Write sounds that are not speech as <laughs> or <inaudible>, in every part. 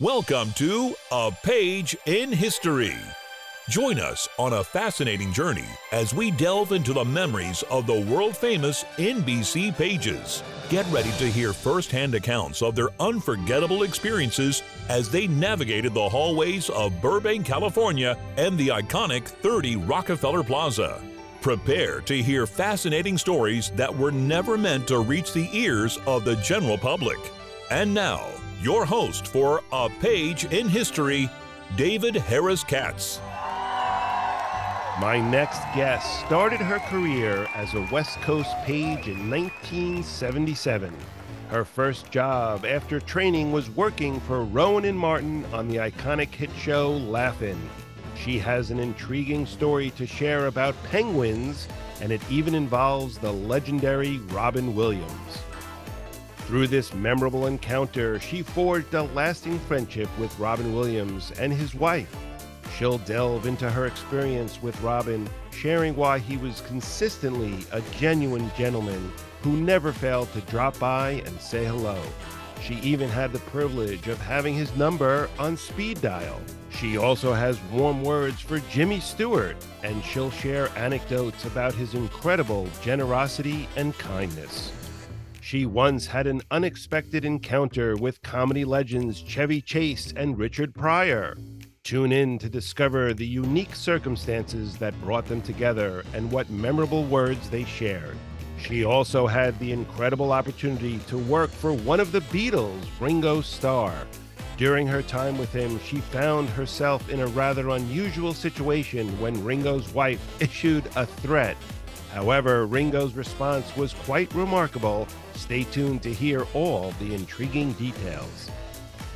Welcome to A Page in History. Join us on a fascinating journey as we delve into the memories of the world famous NBC pages. Get ready to hear firsthand accounts of their unforgettable experiences as they navigated the hallways of Burbank, California and the iconic 30 Rockefeller Plaza. Prepare to hear fascinating stories that were never meant to reach the ears of the general public. And now, your host for A Page in History, David Harris Katz. My next guest started her career as a West Coast page in 1977. Her first job after training was working for Rowan and Martin on the iconic hit show Laugh-In. She has an intriguing story to share about penguins, and it even involves the legendary Robin Williams. Through this memorable encounter, she forged a lasting friendship with Robin Williams and his wife. She'll delve into her experience with Robin, sharing why he was consistently a genuine gentleman who never failed to drop by and say hello. She even had the privilege of having his number on speed dial. She also has warm words for Jimmy Stewart, and she'll share anecdotes about his incredible generosity and kindness. She once had an unexpected encounter with comedy legends Chevy Chase and Richard Pryor. Tune in to discover the unique circumstances that brought them together and what memorable words they shared. She also had the incredible opportunity to work for one of the Beatles, Ringo Starr. During her time with him, she found herself in a rather unusual situation when Ringo's wife issued a threat. However, Ringo's response was quite remarkable. Stay tuned to hear all the intriguing details.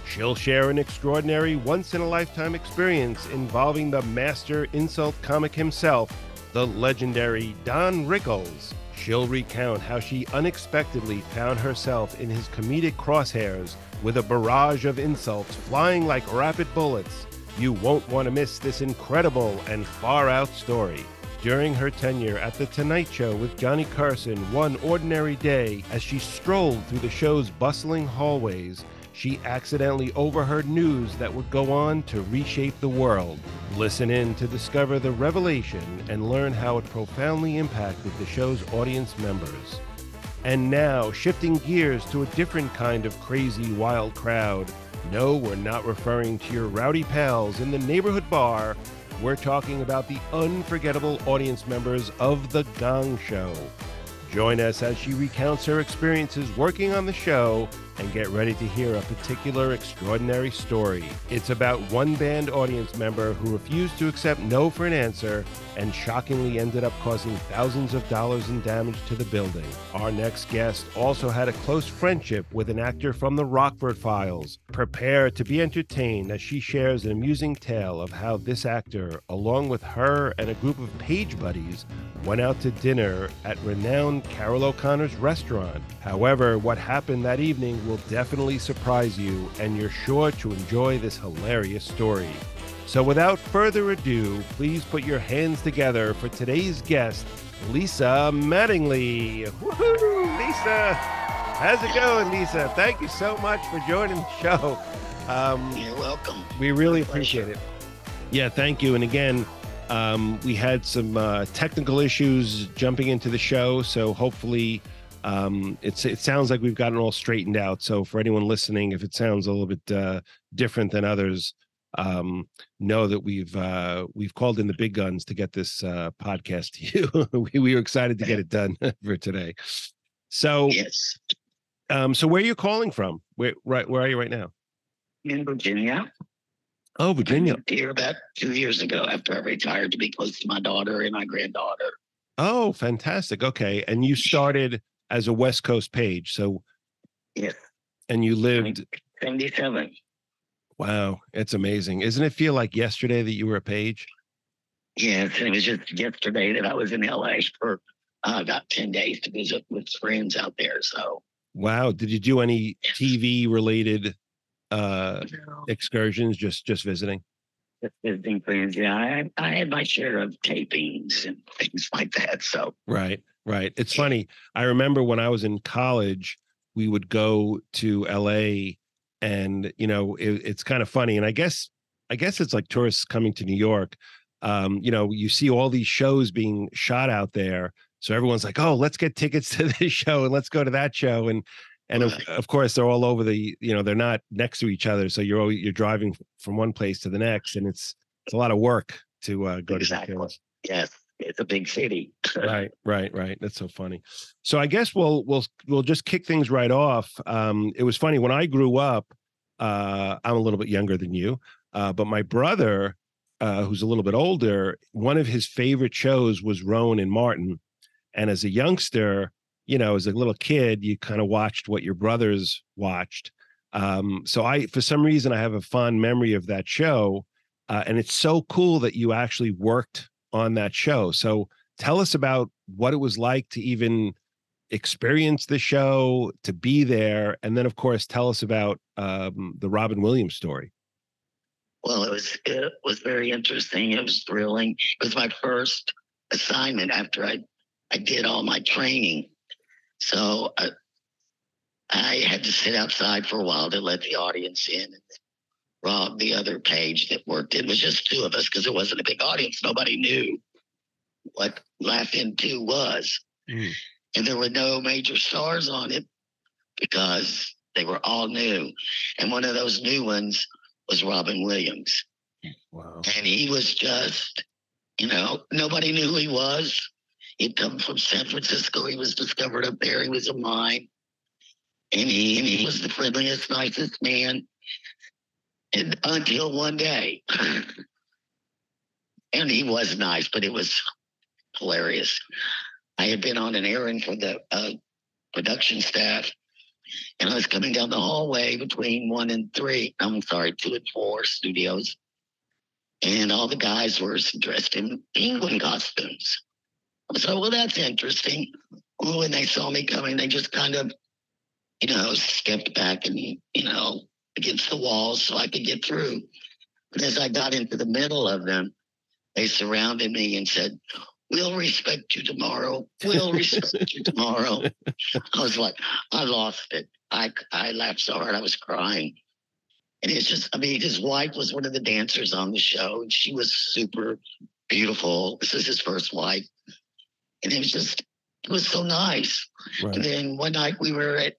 She'll share an extraordinary once in a lifetime experience involving the master insult comic himself, the legendary Don Rickles. She'll recount how she unexpectedly found herself in his comedic crosshairs with a barrage of insults flying like rapid bullets. You won't want to miss this incredible and far out story. During her tenure at The Tonight Show with Johnny Carson one ordinary day, as she strolled through the show's bustling hallways, she accidentally overheard news that would go on to reshape the world. Listen in to discover the revelation and learn how it profoundly impacted the show's audience members. And now, shifting gears to a different kind of crazy, wild crowd. No, we're not referring to your rowdy pals in the neighborhood bar. We're talking about the unforgettable audience members of The Gong Show. Join us as she recounts her experiences working on the show and get ready to hear a particular extraordinary story. It's about one band audience member who refused to accept no for an answer and shockingly ended up causing thousands of dollars in damage to the building. Our next guest also had a close friendship with an actor from the Rockford Files. Prepare to be entertained as she shares an amusing tale of how this actor, along with her and a group of page buddies, went out to dinner at renowned Carroll O'Connor's restaurant. However, what happened that evening will definitely surprise you, and you're sure to enjoy this hilarious story. So, without further ado, please put your hands together for today's guest, Lesa Mattingly. Woohoo, Lesa! How's it going, Lesa? Thank you so much for joining the show. Um, You're welcome. We really appreciate it. Yeah, thank you. And again, um, we had some uh, technical issues jumping into the show, so hopefully um, it's it sounds like we've gotten all straightened out. So for anyone listening, if it sounds a little bit uh, different than others, um, know that we've uh, we've called in the big guns to get this uh, podcast to you. <laughs> we, we were excited to get it done <laughs> for today. So yes. Um, so where are you calling from? Where right where are you right now? In Virginia. Oh, Virginia. here about two years ago after I retired to be close to my daughter and my granddaughter. Oh, fantastic. Okay. And you started as a West Coast page. So, yes. And you lived 77. Wow, it's amazing. Isn't it feel like yesterday that you were a page? Yes, and it was just yesterday that I was in LA for uh, about 10 days to visit with friends out there. So, wow. Did you do any TV related uh, no. excursions, just just visiting? Just visiting friends. Yeah, I, I had my share of tapings and things like that. So, right. Right. It's funny. I remember when I was in college, we would go to LA and you know it, it's kind of funny. And I guess I guess it's like tourists coming to New York. Um, you know, you see all these shows being shot out there, so everyone's like, "Oh, let's get tickets <laughs> to this show and let's go to that show." And and of, of course they're all over the you know they're not next to each other, so you're you're driving from one place to the next, and it's it's a lot of work to uh, go exactly. to the shows. Yes, it's a big city. <laughs> right, right, right. That's so funny. So I guess we'll we'll we'll just kick things right off. Um, it was funny when I grew up. Uh, I'm a little bit younger than you, uh, but my brother, uh, who's a little bit older, one of his favorite shows was Rowan and Martin. And as a youngster, you know, as a little kid, you kind of watched what your brothers watched. Um, so I, for some reason, I have a fond memory of that show, uh, and it's so cool that you actually worked on that show. So tell us about what it was like to even experience the show, to be there, and then, of course, tell us about um, the Robin Williams story. Well, it was it was very interesting. It was thrilling. It was my first assignment after I I did all my training. So I, uh, I had to sit outside for a while to let the audience in. And Rob, the other page that worked, it was just two of us because it wasn't a big audience. Nobody knew what Laugh-In 2 was. Mm. And there were no major stars on it because they were all new. And one of those new ones was Robin Williams. Wow. And he was just, you know, nobody knew who he was. He'd come from San Francisco. He was discovered up there. He was a mime. And he, and he was the friendliest, nicest man and, until one day. <laughs> and he was nice, but it was hilarious. I had been on an errand for the uh, production staff, and I was coming down the hallway between one and three. I'm sorry, two and four studios. And all the guys were dressed in penguin costumes. So, well, that's interesting. When they saw me coming, they just kind of, you know, stepped back and, you know, against the walls so I could get through. But as I got into the middle of them, they surrounded me and said, We'll respect you tomorrow. We'll respect you tomorrow. <laughs> I was like, I lost it. I, I laughed so hard I was crying. And it's just, I mean, his wife was one of the dancers on the show, and she was super beautiful. This is his first wife and it was just it was so nice. Right. And then one night we were at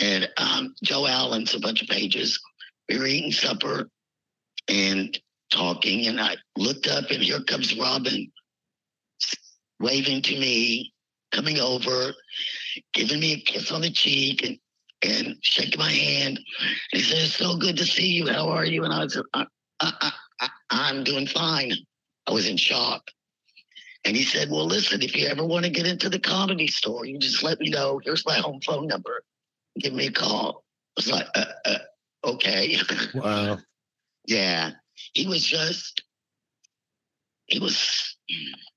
at um, Joe Allen's a bunch of pages. We were eating supper and talking, and I looked up, and here comes Robin waving to me, coming over, giving me a kiss on the cheek, and and shaking my hand. And he said, "It's so good to see you. How are you?" And I said, I, I, I, I'm doing fine. I was in shock. And he said, Well, listen, if you ever want to get into the comedy store, you just let me know. Here's my home phone number. Give me a call. I was like, uh, uh, Okay. <laughs> Wow. yeah. He was just, he was,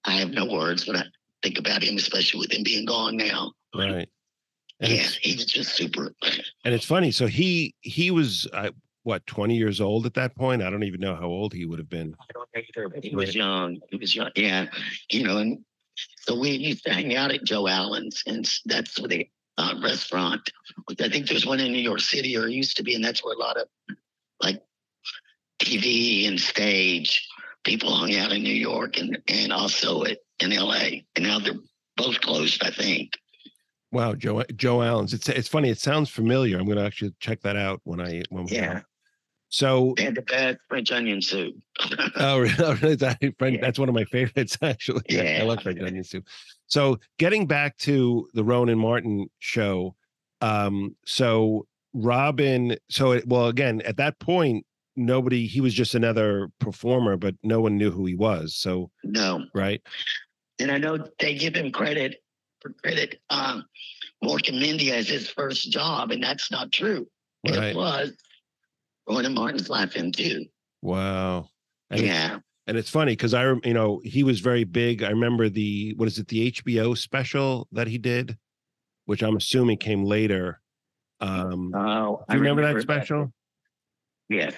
I have no words when I think about him, especially with him being gone now. Right. And yeah, he was just super. And it's funny. So he he was uh, what 20 years old at that point i don't even know how old he would have been i don't either but he was young he was young yeah you know and so we used to hang out at joe allen's and that's where the uh, restaurant i think there's one in new york city or used to be and that's where a lot of like tv and stage people hung out in new york and and also at in la and now they're both closed i think Wow, Joe Joe Allen's. It's it's funny. It sounds familiar. I'm going to actually check that out when I when yeah. So and the bad French onion soup. <laughs> <laughs> oh, really? That, French, yeah. That's one of my favorites, <laughs> actually. Yeah, I love French onion soup. So, getting back to the Rowan Martin show, um, so Robin, so it, well, again, at that point, nobody, he was just another performer, but no one knew who he was. So, no, right. And I know they give him credit for credit. Um, Mork and Mindy as his first job, and that's not true. Right. It was Rowan Martin's Laugh-In too. Wow. And yeah. It's, and it's funny because I, you know, he was very big. I remember the what is it, the HBO special that he did, which I'm assuming came later. Um, oh, do you remember, remember that special? That. Yes.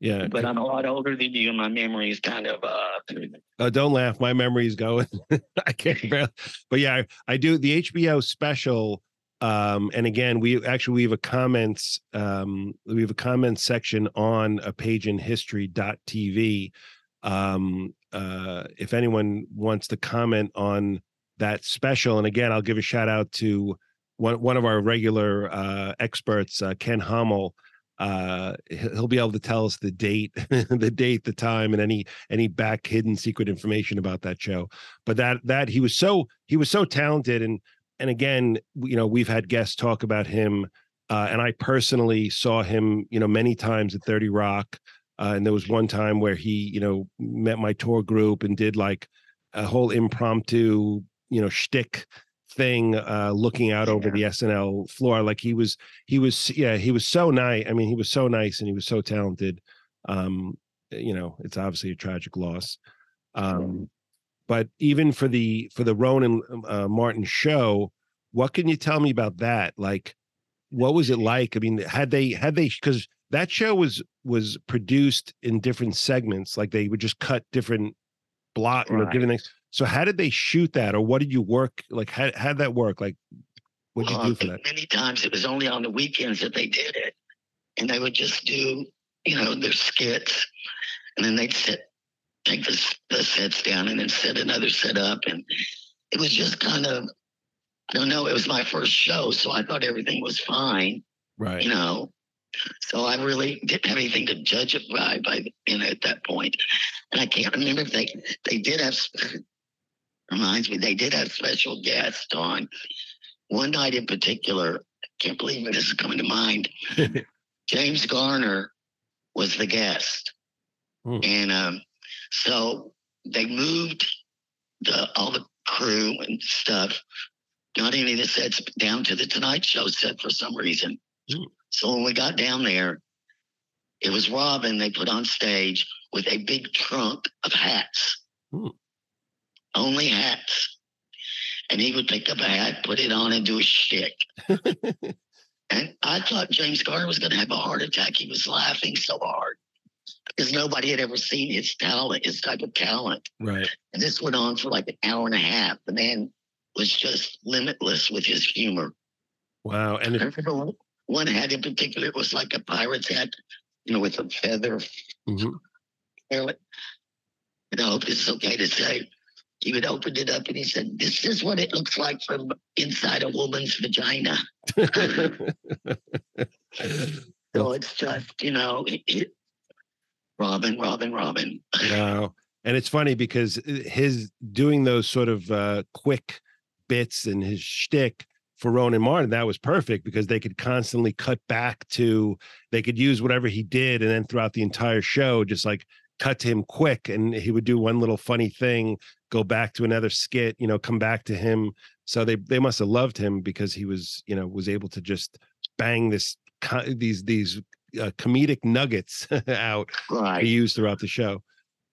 Yeah. But I'm a lot older than you. My memory is kind of uh oh, don't laugh. My memory is going. <laughs> I can't <laughs> barely but yeah, I, I do the HBO special Um, and again, we actually we have a comments um, we have a comments section on a page in history.tv. Um, uh, if anyone wants to comment on that special, and again, I'll give a shout out to one one of our regular uh, experts, uh, Ken Hummel. Uh, he'll be able to tell us the date, <laughs> the date, the time, and any any back hidden secret information about that show. But that that he was so he was so talented, and and again, you know, we've had guests talk about him, uh, and I personally saw him, you know, many times at Thirty Rock. Uh, and there was one time where he, you know, met my tour group and did like a whole impromptu, you know, shtick thing uh looking out over the SNL floor. Like he was he was yeah he was so nice I mean he was so nice and he was so talented. Um you know it's obviously a tragic loss. Um but even for the for the Rowan uh, Martin show what can you tell me about that like what was it like I mean had they had they cuz that show was was produced in different segments like they would just cut different block you know Right. different things so how did they shoot that, or what did you work like? How how'd that work? Like, what did you Uh, do for that? Many times it was only on the weekends that they did it. And they would just do, you know, their skits. And then they'd sit, take the, the sets down and then set another set up. And it was just kind of, I don't know, it was my first show. So I thought everything was fine, Right. you know. So I really didn't have anything to judge it by, by you know, at that point. And I can't remember if they, they did have, <laughs> reminds me, they did have special guests on one night in particular. I can't believe this is coming to mind. <laughs> James Garner was the guest, Hmm. and um, so they moved the all the crew and stuff, not any of the sets down to the Tonight Show set for some reason. Hmm. So when we got down there, it was Robin they put on stage with a big trunk of hats, Hmm. only hats. And he would pick up a hat, put it on, and do a shtick. <laughs> And I thought James Garner was going to have a heart attack. He was laughing so hard because nobody had ever seen his talent, his type of talent. right. And this went on for like an hour and a half. The man was just limitless with his humor. Wow. And I it, remember one- hat in particular it was like a pirate's hat, you know, with a feather. Mhm. And I hope it's okay to say. He would open it up and he said, This is what it looks like from inside a woman's vagina. <laughs> <laughs> So it's just, you know, it, it, Robin, Robin, Robin. wow. And it's funny because uh, his doing those sort of uh, quick bits and his shtick for Rowan Martin, that was perfect because they could constantly cut back to, they could use whatever he did. And then throughout the entire show, just like cut to him quick. And he would do one little funny thing, go back to another skit, you know, come back to him. So they, they must have loved him because he was, you know, was able to just bang this, these, these uh, comedic nuggets <laughs> out to use throughout the show.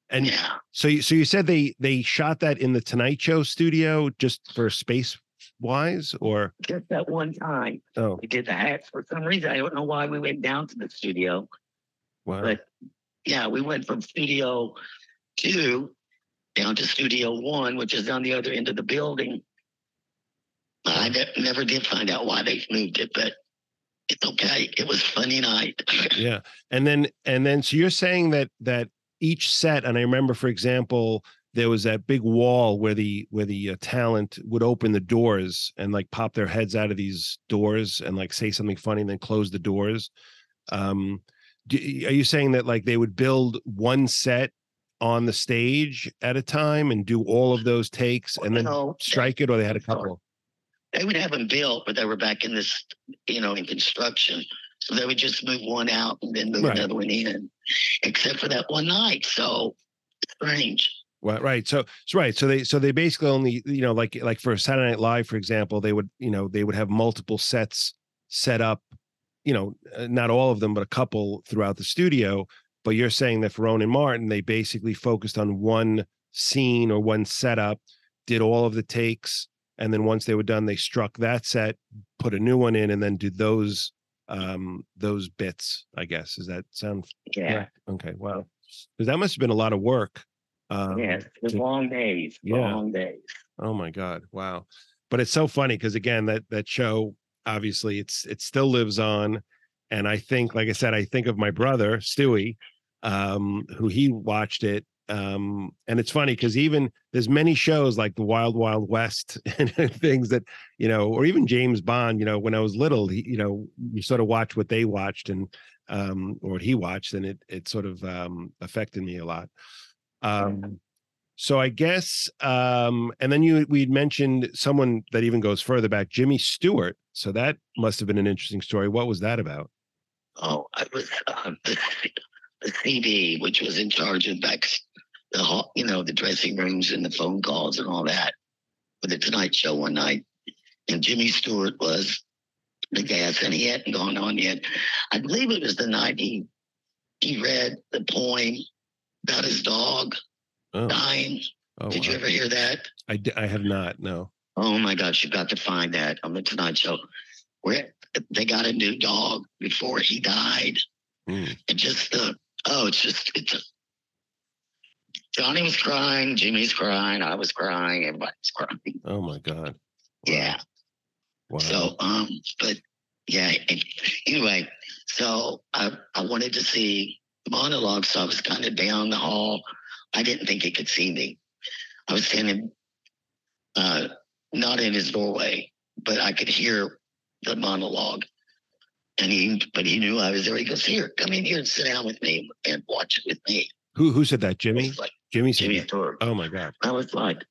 And Yeah. so, you, so you said they they shot that in the Tonight Show studio just for space wise, or Just that one time. oh We did the hats for some reason. I don't know why we went down to the studio. wow, But yeah, we went from studio two down to studio one, which is on the other end of the building. I ne- never did find out why they moved it, but it's okay. It was funny night. <laughs> yeah. And then and then so you're saying that that each set, and I remember, for example, there was that big wall where the where the uh, talent would open the doors and like pop their heads out of these doors and like say something funny and then close the doors. Um, do, are you saying that like they would build one set on the stage at a time and do all of those takes and then No, strike it, or they had a couple? They would have them built, but they were back in this, you know, in construction. So they would just move one out and then move Right. another one in, except for that one night. So strange. Well, right. So, so right. So they so they basically only you know like like for Saturday Night Live, for example, they would you know they would have multiple sets set up, you know, uh, not all of them, but a couple throughout the studio. But you're saying that for Rowan Martin, they basically focused on one scene or one setup, did all of the takes, and then once they were done, they struck that set, put a new one in, and then did those um those bits. I guess does that sound Yeah. correct? Okay. Wow. Because that must have been a lot of work. Um, yes. Was to- long days. Yeah. Long days. Oh my God! Wow, but it's so funny because again, that that show, obviously it's it still lives on and i think like i said i think of my brother stewie um who he watched it um and it's funny because even there's many shows like the wild wild west <laughs> and things that you know or even james bond you know when i was little he, you know you sort of watch what they watched and um or what he watched and it it sort of um affected me a lot. Um so i guess um and then you we'd mentioned someone that even goes further back jimmy stewart. So that must have been an interesting story. What was that about? Oh, I was uh, <laughs> the, the CD, which was in charge of back the hall, you know, the dressing rooms and the phone calls and all that for the Tonight Show one night. And Jimmy Stewart was the guest, and he hadn't gone on yet. I believe it was the night he he read the poem about his dog oh, dying. oh, Did you ever hear that? I, d- I have not no Oh my gosh, You've got to find that on the Tonight Show. Where they got a new dog before he died. Mm. And just the oh, it's just it's a, Johnny was crying, Jimmy's crying, I was crying, everybody's crying. oh my god Yeah. wow So um, but yeah, anyway, so I I wanted to see the monologue, so I was kind of down the hall. I didn't think he could see me. I was standing uh not in his doorway, but I could hear the monologue. And he but he knew I was there. He goes, Here, come in here and sit down with me and watch it with me. who who said that jimmy like jimmy said Jimmy that. Stewart. oh my god I was like,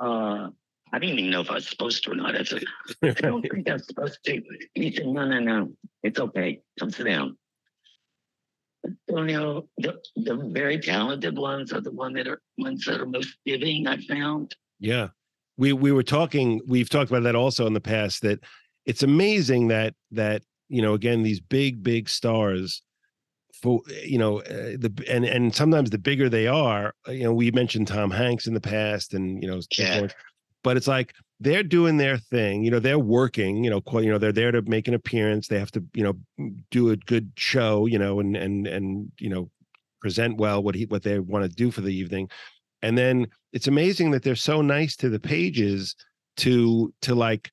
uh, I didn't even know if I was supposed to or not. I said, I <laughs> don't think I'm supposed to. He said, No, no, no. It's okay. Come sit down. Know, the, the very talented ones are the one that are ones that are most giving, I found. Yeah. We we were talking we've talked about that also in the past that it's amazing that that you know again these big big stars for you know uh, the and and sometimes the bigger they are uh, you know we mentioned Tom Hanks in the past and you know Yeah. But it's like they're doing their thing you know they're working you know quite, you know they're there to make an appearance they have to you know do a good show you know and and and you know present well what he what they want to do for the evening and then it's amazing that they're so nice to the pages to to like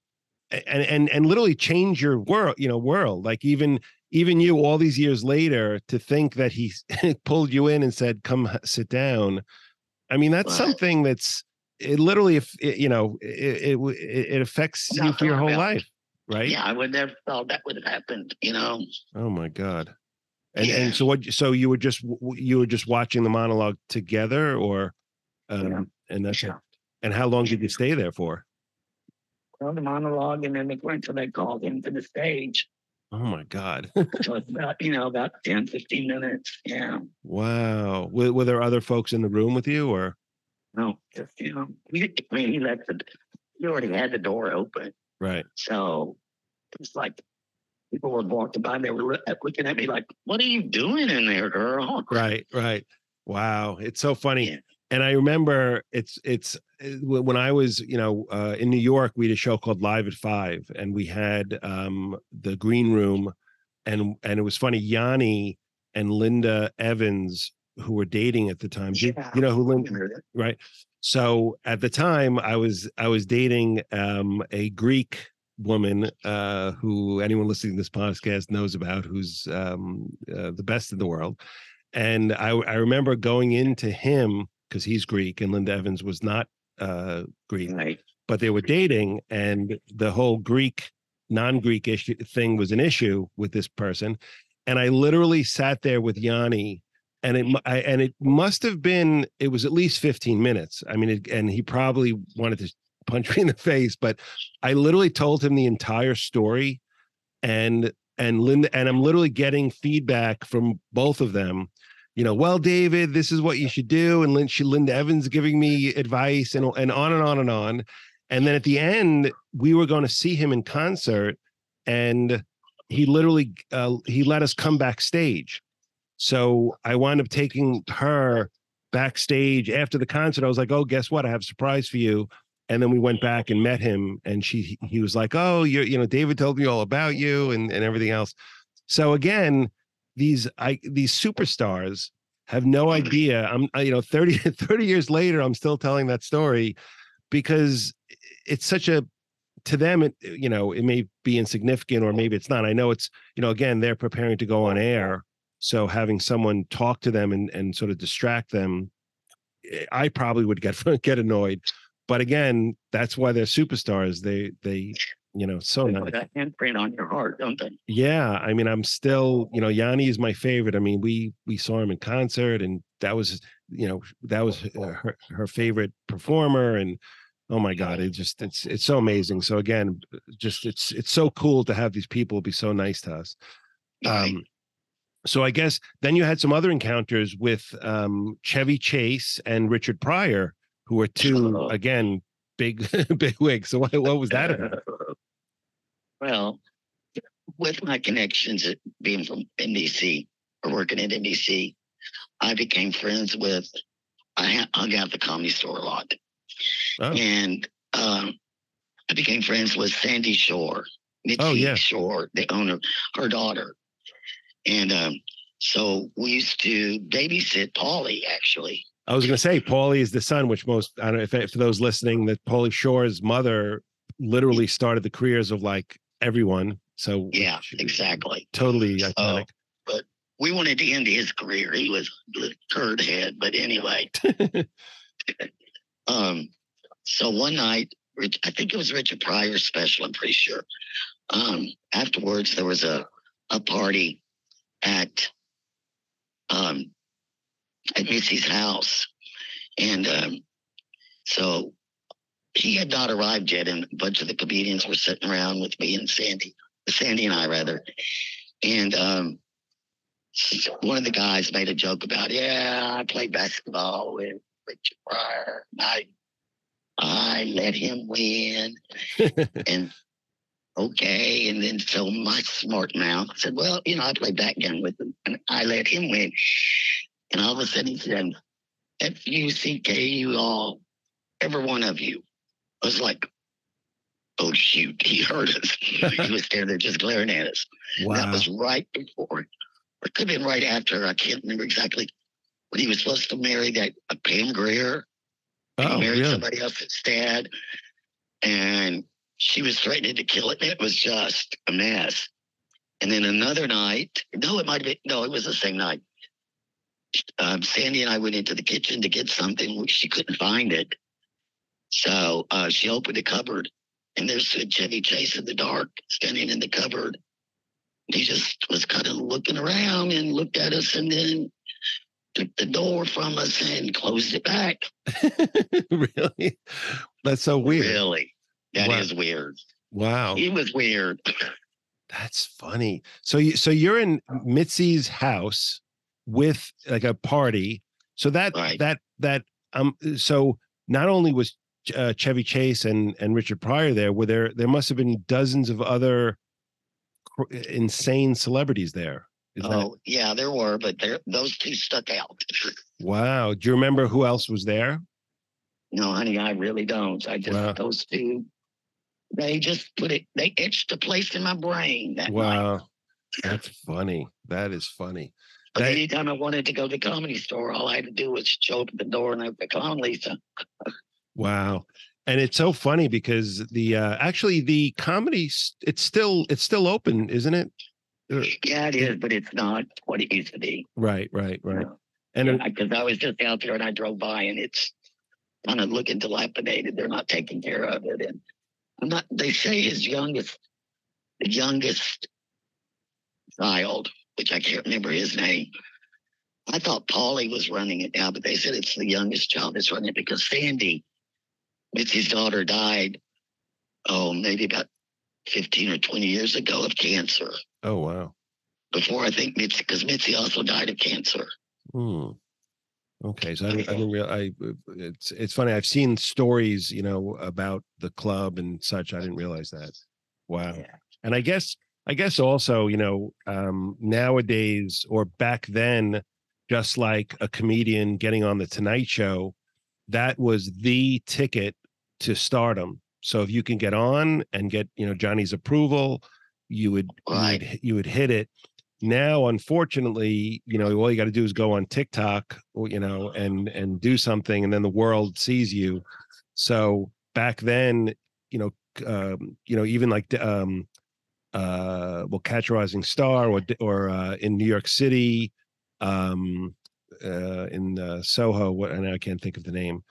and and and literally change your world you know world like even even you all these years later to think that he <laughs> pulled you in and said come sit down i mean that's Wow. something that's it literally if it, you know it, it it it affects you for your whole about. life right Yeah, I would never thought that would have happened, you know. oh my god and Yeah. and so what so you were just you were just watching the monologue together or um Yeah. and that's Yeah. and how long did you stay there for Well, the monologue, and then they went until they called him to the stage. Oh my god So it's about, you know, about 10, 15 minutes. Yeah. wow were, were there other folks in the room with you or No, just, you know, he, I mean, he left the, he already had the door open. right So it's like people were walking by, and they were looking at me like, what are you doing in there, girl? right right wow it's so funny Yeah. and i remember it's it's when i was you know uh, in new york we had a show called live at five and we had um the green room and and it was funny yanni and linda evans who were dating at the time Yeah. you know who linda right so at the time i was i was dating um a greek woman uh who anyone listening to this podcast knows about who's um uh, the best in the world and i i remember going into him because he's greek and linda evans was not uh greek Right. but they were dating and the whole greek non-greek issue thing was an issue with this person and i literally sat there with yanni and it I, and it must have been it was at least 15 minutes i mean it, and he probably wanted to punch me in the face but i literally told him the entire story and and linda and i'm literally getting feedback from both of them you know well david this is what you should do and Lin, she, linda evans giving me advice and and on and on and on. And then at the end we were going to see him in concert and he literally uh, he let us come backstage. So i wound up taking her backstage after the concert. I was like oh guess what? I have a surprise for you. And then we went back and met him and she he was like oh you're you know david told me all about you and, and everything else. So again these i these superstars have no idea i'm you know 30 <laughs> 30 years later i'm still telling that story because it's such a to them, it you know it may be insignificant or maybe it's not. I know it's you know again they're preparing to go on air, so having someone talk to them and and sort of distract them, eh, I probably would get <laughs> get annoyed. But again, that's why they're superstars. They they you know so They nice. a handprint on your heart, don't they? Yeah, I mean, I'm still, you know, Yanni is my favorite. I mean, we we saw him in concert, and that was, you know, that was uh, her her favorite performer, and oh my God, it just it's it's so amazing. So again, just it's it's so cool to have these people be so nice to us. Right. Um, so I guess then you had some other encounters with um, Chevy Chase and Richard Pryor, who were two <laughs> again big <laughs> big wigs. So what, what was that about? <laughs> Well, with my connections being from NBC or working at NBC, I became friends with. I hung out at the comedy store a lot, Oh. and um, I became friends with Sandy Shore, Mitzi Oh, yeah. Shore, the owner, her daughter, and um, so we used to babysit Pauly actually. I was going to say Pauly is the son, which most I don't know if for those listening that Pauly Shore's mother literally started the careers of like everyone. So Yeah, exactly. totally Oh, iconic. But we wanted to end his career. He was the turd head, but anyway. <laughs> um, so one night, Rich, I think it was Richard Pryor's special. I'm pretty sure. Um, afterwards, there was a a party at um at Mitzi's house, and um, so he had not arrived yet, and a bunch of the comedians were sitting around with me and Sandy, Sandy and I rather, and um, one of the guys made a joke about, yeah, I played basketball with Richard Pryor. And I I let him win. <laughs> and okay. And then so my smart mouth said, Well, you know, I played backgammon with him and I let him win. And all of a sudden he said, F U C K you all, every one of you. I was like, Oh shoot, he heard us. <laughs> he <laughs> was standing there just glaring at us. That was right before, or it could have been right after. I can't remember exactly. When he was supposed to marry that uh, Pam Grier, he Oh, married really? somebody else instead, and she was threatening to kill it. It was just a mess. And then another night, no, it might have been no, it was the same night. Um, Sandy and I went into the kitchen to get something. She couldn't find it, so uh, she opened the cupboard, and there stood Chevy Chase in the dark, standing in the cupboard. He just was kind of looking around and looked at us, and then took the door from us and closed it back. <laughs> really? That's so weird. Really, that is Wow. weird. Wow. It was weird. <laughs> That's funny. So you so you're in Mitzi's house with like a party. So that Right. that that um so not only was uh, Chevy Chase and and Richard Pryor there, were there there must have been dozens of other cr- insane celebrities there. Is that Oh, yeah, there were, but there those two stuck out. wow? Do you remember who else was there? no, honey, I really don't. I just Wow. those two. They just put it. They etched a place in my brain. That night. Wow. That's funny. That is funny. But That- anytime I wanted to go to the comedy store, all I had to do was show up at the door and I'd be, "Come on, Lesa." Wow. And it's so funny because the uh actually the comedy it's still it's still open, isn't it? Yeah, it is, but it's not what it used to be. Right, right, right. And because I was just out there and I drove by and it's kind of looking dilapidated. They're not taking care of it. And I'm not, they say his youngest, the youngest child, which I can't remember his name. I thought Pauly was running it now, but they said it's the youngest child that's running it because Sandy, Mitzi's daughter, died, oh, maybe about 15 or 20 years ago of cancer. oh wow. Before I think Mitzi, because Mitzi also died of cancer. Hmm. Okay, so I didn't, I didn't real I it's it's funny. I've seen stories, you know, about the club and such. I didn't realize that. Wow. Yeah. And I guess I guess also, you know, um nowadays or back then, just like a comedian getting on the Tonight Show, that was the ticket to stardom. So if you can get on and get, you know, Johnny's approval, you would you would, you would hit it. Now, unfortunately, you know, all you got to do is go on TikTok, you know, and and do something, and then the world sees you. So back then, you know, um, you know, even like um, uh, well, Catch Rising Star, or or uh, in New York City, um, uh, in uh, Soho. What and I can't think of the name.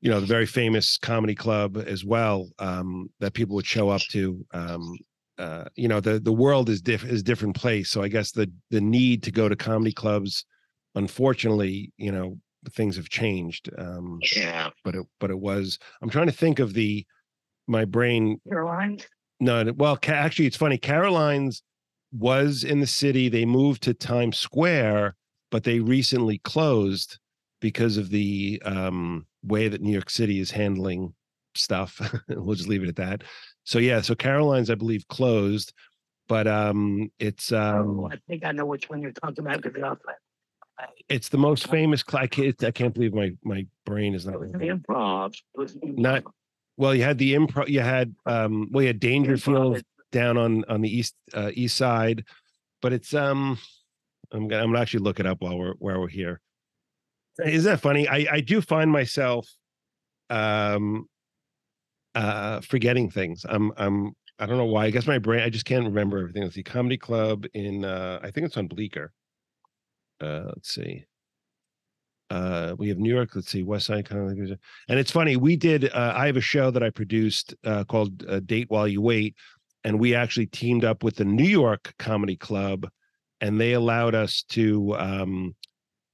You know, the very famous comedy club as well um, that people would show up to. Um, uh, you know, the the world is diff is different place. So I guess the the need to go to comedy clubs, unfortunately, you know, things have changed. Um, Yeah. but it but it was. I'm trying to think of the my brain Carolines? no, no, well, Ca- actually, it's funny. Caroline's was in the city. They moved to Times Square, but they recently closed because of the um, way that New York City is handling stuff. <laughs> we'll just leave it at that. So yeah, so Caroline's, I believe, closed, but um, it's um, oh, I think I know which one you're talking about because it's the most famous. Cl- I can't, I can't believe my my brain is not. it was the improv. Not- Well, you had the improv. You had um, well, you had Dangerfield down on on the east uh, east side, but it's um, I'm gonna I'm gonna actually look it up while we're while we're here. Isn't that funny? I I do find myself um uh forgetting things. I'm I'm I don't know why. I guess my brain I just can't remember everything. Let's see, comedy club in uh I think it's on Bleecker. Uh let's see. Uh we have New York, let's see, West Side Comedy. And it's funny, we did uh I have a show that I produced uh called uh, Date While You Wait, and we actually teamed up with the New York Comedy Club and they allowed us to um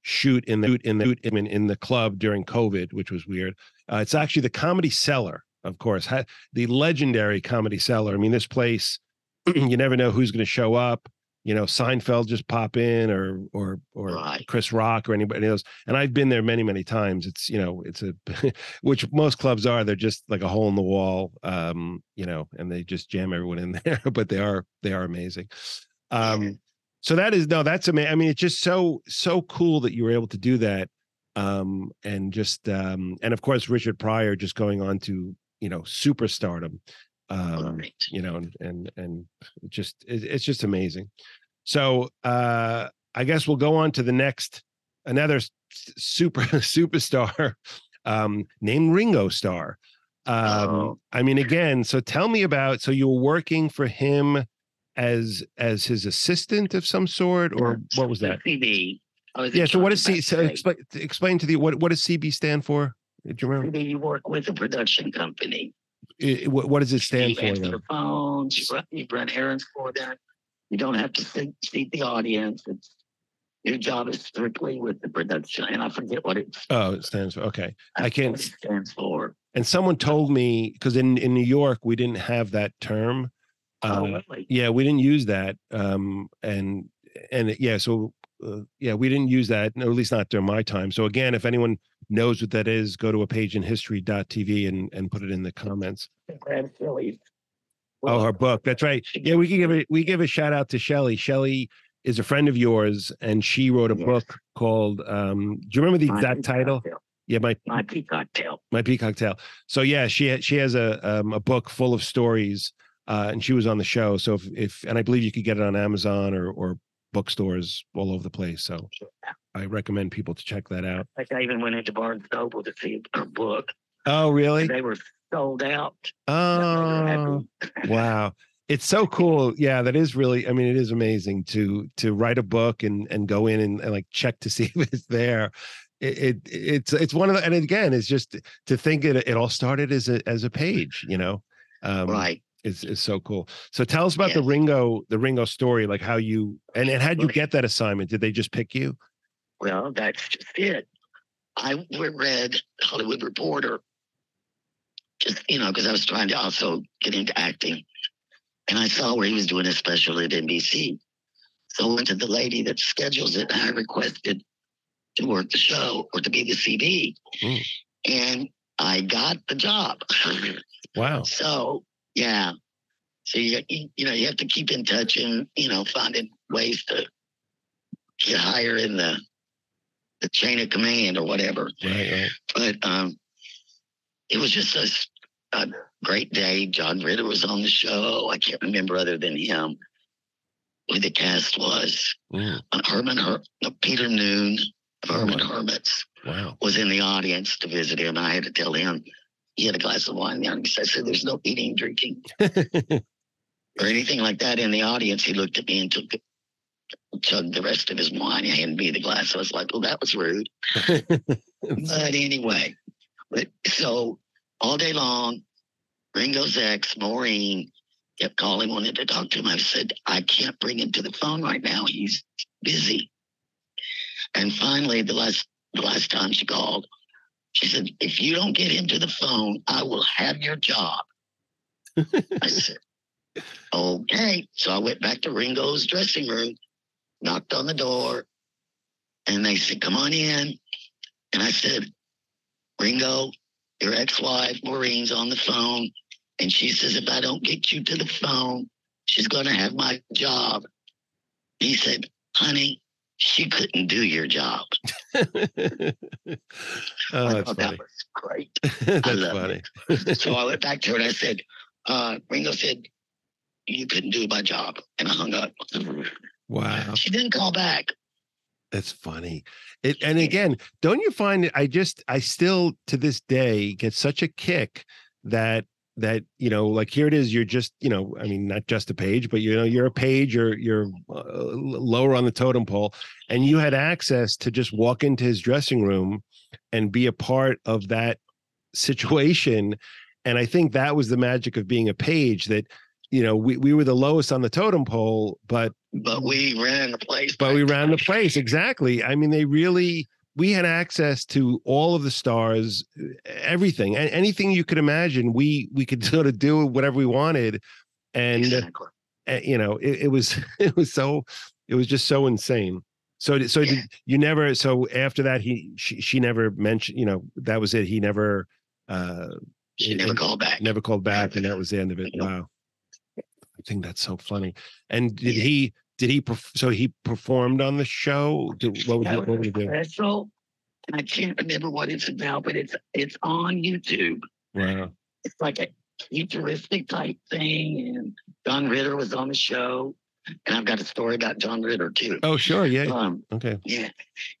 shoot in the in the in, in the club during COVID, which was weird. Uh, it's actually the Comedy Cellar, of course, ha- the legendary Comedy Cellar. I mean, this place, <clears throat> you never know who's going to show up. You know, Seinfeld just pop in, or or or Right. Chris Rock, or anybody else. And I've been there many, many times. It's you know, it's a <laughs> which most clubs are. They're just like a hole in the wall, um, you know, and they just jam everyone in <laughs> there. But they are they are amazing. Um, so that is no that's amazing i mean it's just so so cool that you were able to do that um and just um and of course richard pryor just going on to you know superstardom um Right. you know and and and it just it, it's just amazing so uh i guess we'll go on to the next another super <laughs> superstar um named ringo starr um Oh. i mean again so tell me about so you were working for him as as his assistant of some sort or what was that CB. I was yeah so what does charge c so explain explain to the what what does cb stand for do you remember CB, you work with a production company. I- what, what does it stand you for answer the phones, you run, you run errands for them. You don't have to seat, seat the audience. It's your job is strictly with the production, and I forget what it, oh it stands for okay I can't- what it stands for. and someone told me because in in new york we didn't have that term uh, really? yeah we didn't use that um and and yeah so uh, yeah we didn't use that no, at least not during my time so again if anyone knows what that is go to a page in history.tv and and put it in the comments Brad Phillies. oh her book that's right yeah we can give it we give a shout out to shelly shelly is a friend of yours and she wrote a Yes. book called um do you remember the exact Peacock title Tale. yeah my My peacock tail. my peacock tail so yeah she she has a um, a book full of stories uh and she was on the show so if, if and i believe you could get it on amazon or or bookstores all over the place so i recommend people to check that out. Like I even went into Barnes Noble to see her book. oh really? They were sold out. oh wow. It's so <laughs> cool. Yeah that is really i mean it is amazing to to write a book and and go in and, and like check to <laughs> see if it's there. It, it it's it's one of the and again it's just to think it it all started as a as a page you know? Um right. Is is so cool. So tell us about the Ringo the Ringo story, like how you and and how'd you get that assignment? Did they just pick you? Well, that's just it. I read Hollywood Reporter, just you know, because I was trying to also get into acting, and I saw where he was doing a special at NBC. So I went to the lady that schedules it, and I requested to work the show or to be the CD, Mm. and I got the job. <laughs> Wow. So yeah, so you, you know you have to keep in touch and you know finding ways to get higher in the the chain of command or whatever. Right, right. But um, it was just a great day. John Ritter was on the show. I can't remember other than him who the cast was. Mm, Uh, Herman Her- no, Peter Noone of Oh, Herman wow. Hermits wow. was in the audience to visit him. I had to tell him, he had a glass of wine. And I said, There's no eating, drinking, <laughs> or anything like that in the audience. He looked at me and took chugged the rest of his wine. He handed me the glass. I was like, Well, that was rude. <laughs> but anyway, but so all day long, Ringo's ex, Maureen, kept calling, wanted to talk to him. I said, I can't bring him to the phone right now. He's busy. And finally, the last the last time she called, she said, if you don't get him to the phone, I will have your job. I <laughs> said, okay. So I went back to Ringo's dressing room, knocked on the door, and they said, come on in. And I said, Ringo, your ex-wife Maureen's on the phone. And she says, if I don't get you to the phone, she's going to have my job. He said, honey, she couldn't do your job. <laughs> oh, that's funny. That was great. <laughs> that's love funny. so I went back to her and I said, uh, Ringo said, you couldn't do my job. And I hung up. Wow. She didn't call back. That's funny. It, and again, don't you find it? I just, I still to this day get such a kick that that you know like here it is you're just you know i mean not just a page but you know you're a page you're you're uh, lower on the totem pole and you had access to just walk into his dressing room and be a part of that situation and i think that was the magic of being a page that you know we, we were the lowest on the totem pole but But we ran the place. but we ran the place exactly i mean they really we had access to all of the stars everything and anything you could imagine we we could <laughs> sort of do whatever we wanted and Exactly. uh, you know it, it was <laughs> it was so it was just so insane so so Yeah. did you never so after that he she, she never mentioned you know that was it he never uh She never it called back. never called back and that was the end of it <laughs> wow i think that's so funny and did Yeah. he did he perf- so he performed on the show did, what would That he, was what would a he do special. And I can't remember what it's about, but it's it's on YouTube. wow It's like a futuristic type thing. And John Ritter was on the show. And I've got a story about John Ritter too. oh sure yeah Um, okay yeah.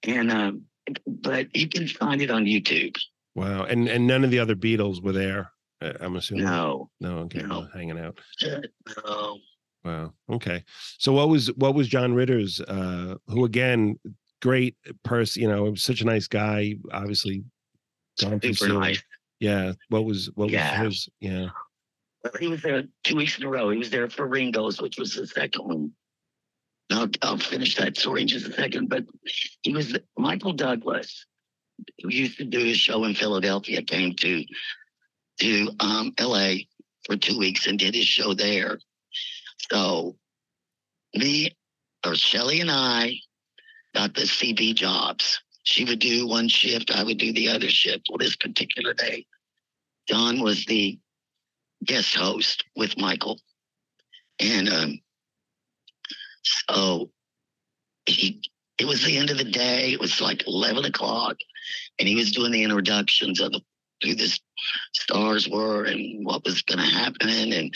And um, but you can find it on YouTube. wow and and none of the other beatles were there uh, i'm assuming No, no okay No. hanging out uh, no. Wow. Okay. So what was what was John Ritter's uh who again great person, you know, such a nice guy, obviously gone through Super so- nice. Yeah. What was what Yeah. was his yeah. He was there two weeks in a row. He was there for Ringo's, which was the second one. I'll, I'll finish that story in just a second. But he was Michael Douglas, who used to do his show in Philadelphia, came to to um, L.A. for two weeks and did his show there. So me or Shelly and I got the CB jobs. She would do one shift, I would do the other shift. Well, this particular day, John was the guest host with Michael. And um, so he it was the end of the day. It was like 11 o'clock. And he was doing the introductions of the, who the stars were and what was going to happen. And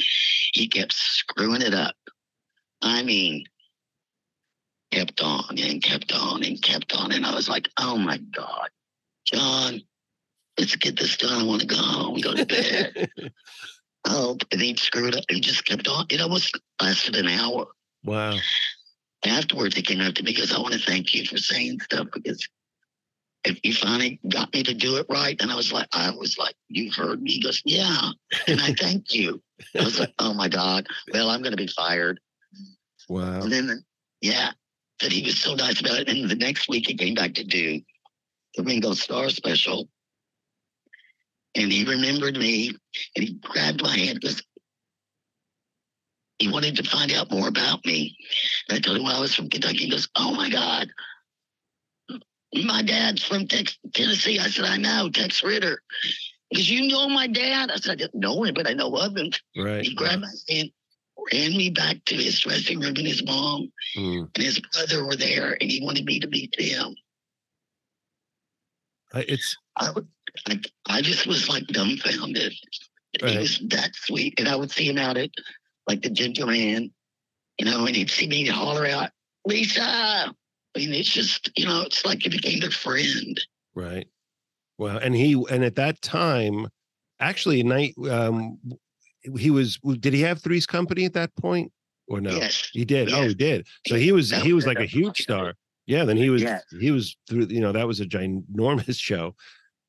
he kept screwing it up. I mean, kept on and kept on and kept on. And I was like, oh my God, John, let's get this done. I want to go home, go to bed. <laughs> Oh, and he screwed up. He just kept on. It almost lasted an hour. wow. Afterwards, he came up to me because I want to thank you for saying stuff because if you finally got me to do it right, and I was like, I was like, you heard me. He goes, yeah, and I <laughs> thank you. I was like, oh my god. Well, I'm going to be fired. Wow. And then, yeah, but he was so nice about it. And the next week, he came back to do the Ringo Starr special. And he remembered me and he grabbed my hand because he wanted to find out more about me. And I told him I was from Kentucky. He goes, Oh my God. My dad's from Tex- Tennessee. I said, I know, Tex Ritter. Because you know my dad. I said, I didn't know him, but I know of him. Right. He grabbed my hand, ran me back to his dressing room, and his mom Mm. and his brother were there, and he wanted me to meet them. I- It's I, would, I, I just was like dumbfounded. Right. He was that sweet, and I would see him out at like the Ginger Man, you know, and he'd see me holler out, Lesa. I mean, it's just you know, it's like he became their friend. right. Well, And he and at that time, actually, night um, he was. Did he have Three's Company at that point or no? Yes. He did. Oh, he did. So he was he was like a huge star. Yeah. Then he was Yeah. he was through. You know that was a ginormous <laughs> show.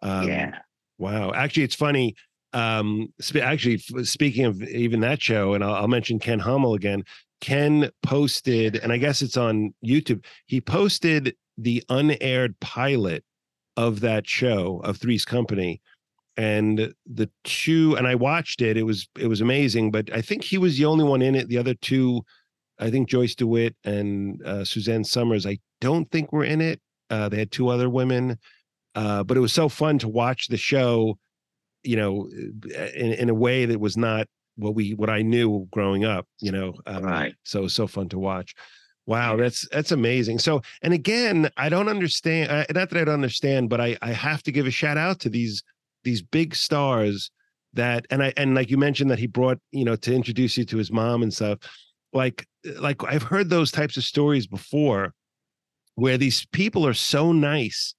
Um, yeah. Wow. Actually, it's funny. Um, sp- actually, f- speaking of even that show, and I'll, I'll mention Ken Hummel again. Ken posted, and I guess it's on YouTube. He posted the unaired pilot of that show of Three's Company, and the two. And I watched it. It was it was amazing. But I think he was the only one in it. The other two, I think Joyce DeWitt and uh, Suzanne Somers. I don't think were in it. Uh, they had two other women uh, but it was so fun to watch the show you know in, in a way that was not what we what i knew growing up you know um, Right. so it was so fun to watch. Wow that's that's amazing. So and again i don't understand uh, not that i don't understand but i i have to give a shout out to these these big stars that and i and like you mentioned that he brought you know to introduce you to his mom and stuff. Like like i've heard those types of stories before where these people are so nice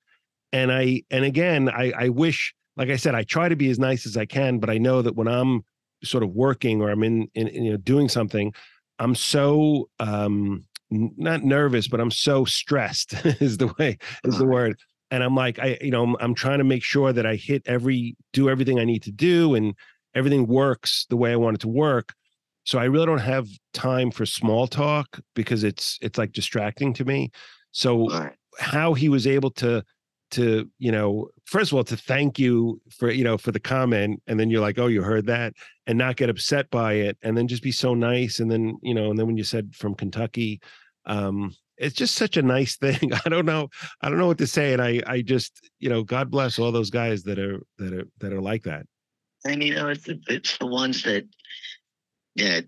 and i and again i i wish like i said i try to be as nice as i can but i know that when i'm sort of working or i'm in, in, in, you know doing something i'm so um not nervous but i'm so stressed <laughs> is the way is the word. And i'm like i you know I'm, I'm trying to make sure that i hit every do everything i need to do and everything works the way i want it to work. So i really don't have time for small talk because it's it's like distracting to me. So how he was able to to you know first of all to thank you for you know for the comment and then you're like oh you heard that and not get upset by it and then just be so nice and then you know and then when you said from kentucky um it's just such a nice <laughs> thing i don't know i don't know what to say and i i just you know god bless all those guys that are that are that are like that And you know, it's the, it's the ones that that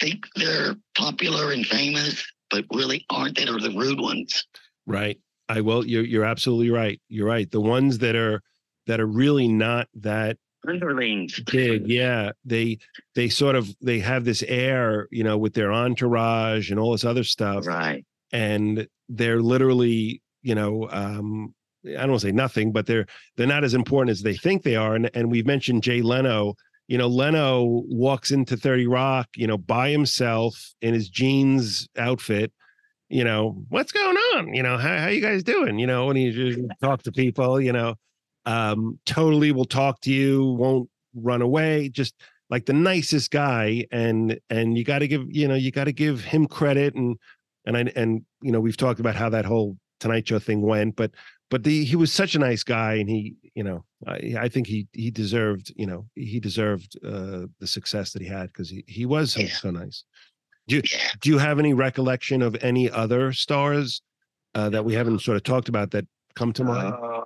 think they're popular and famous, but really aren't. That are the rude ones. right i will you're you're absolutely right. You're right. The ones that are that are really not that Underlings. big yeah they they sort of they have this air you know with their entourage and all this other stuff. Right. and they're literally you know um i don't want to say nothing but they're they're not as important as they think they are. And and we've mentioned jay leno. You know leno walks into 30 rock you know by himself in his jeans outfit you know what's going on you know how, how you guys doing you know and he just talk to people you know um totally will talk to you won't run away just like the nicest guy and and you got to give you know you got to give him credit and and I and you know we've talked about how that whole Tonight Show thing went, but but the he was such a nice guy, and he you know I, I think he he deserved you know he deserved uh, the success that he had because he he was so, Yeah. so nice. Yeah. Do you have any recollection of any other stars uh, that we haven't sort of talked about that come to mind? Uh,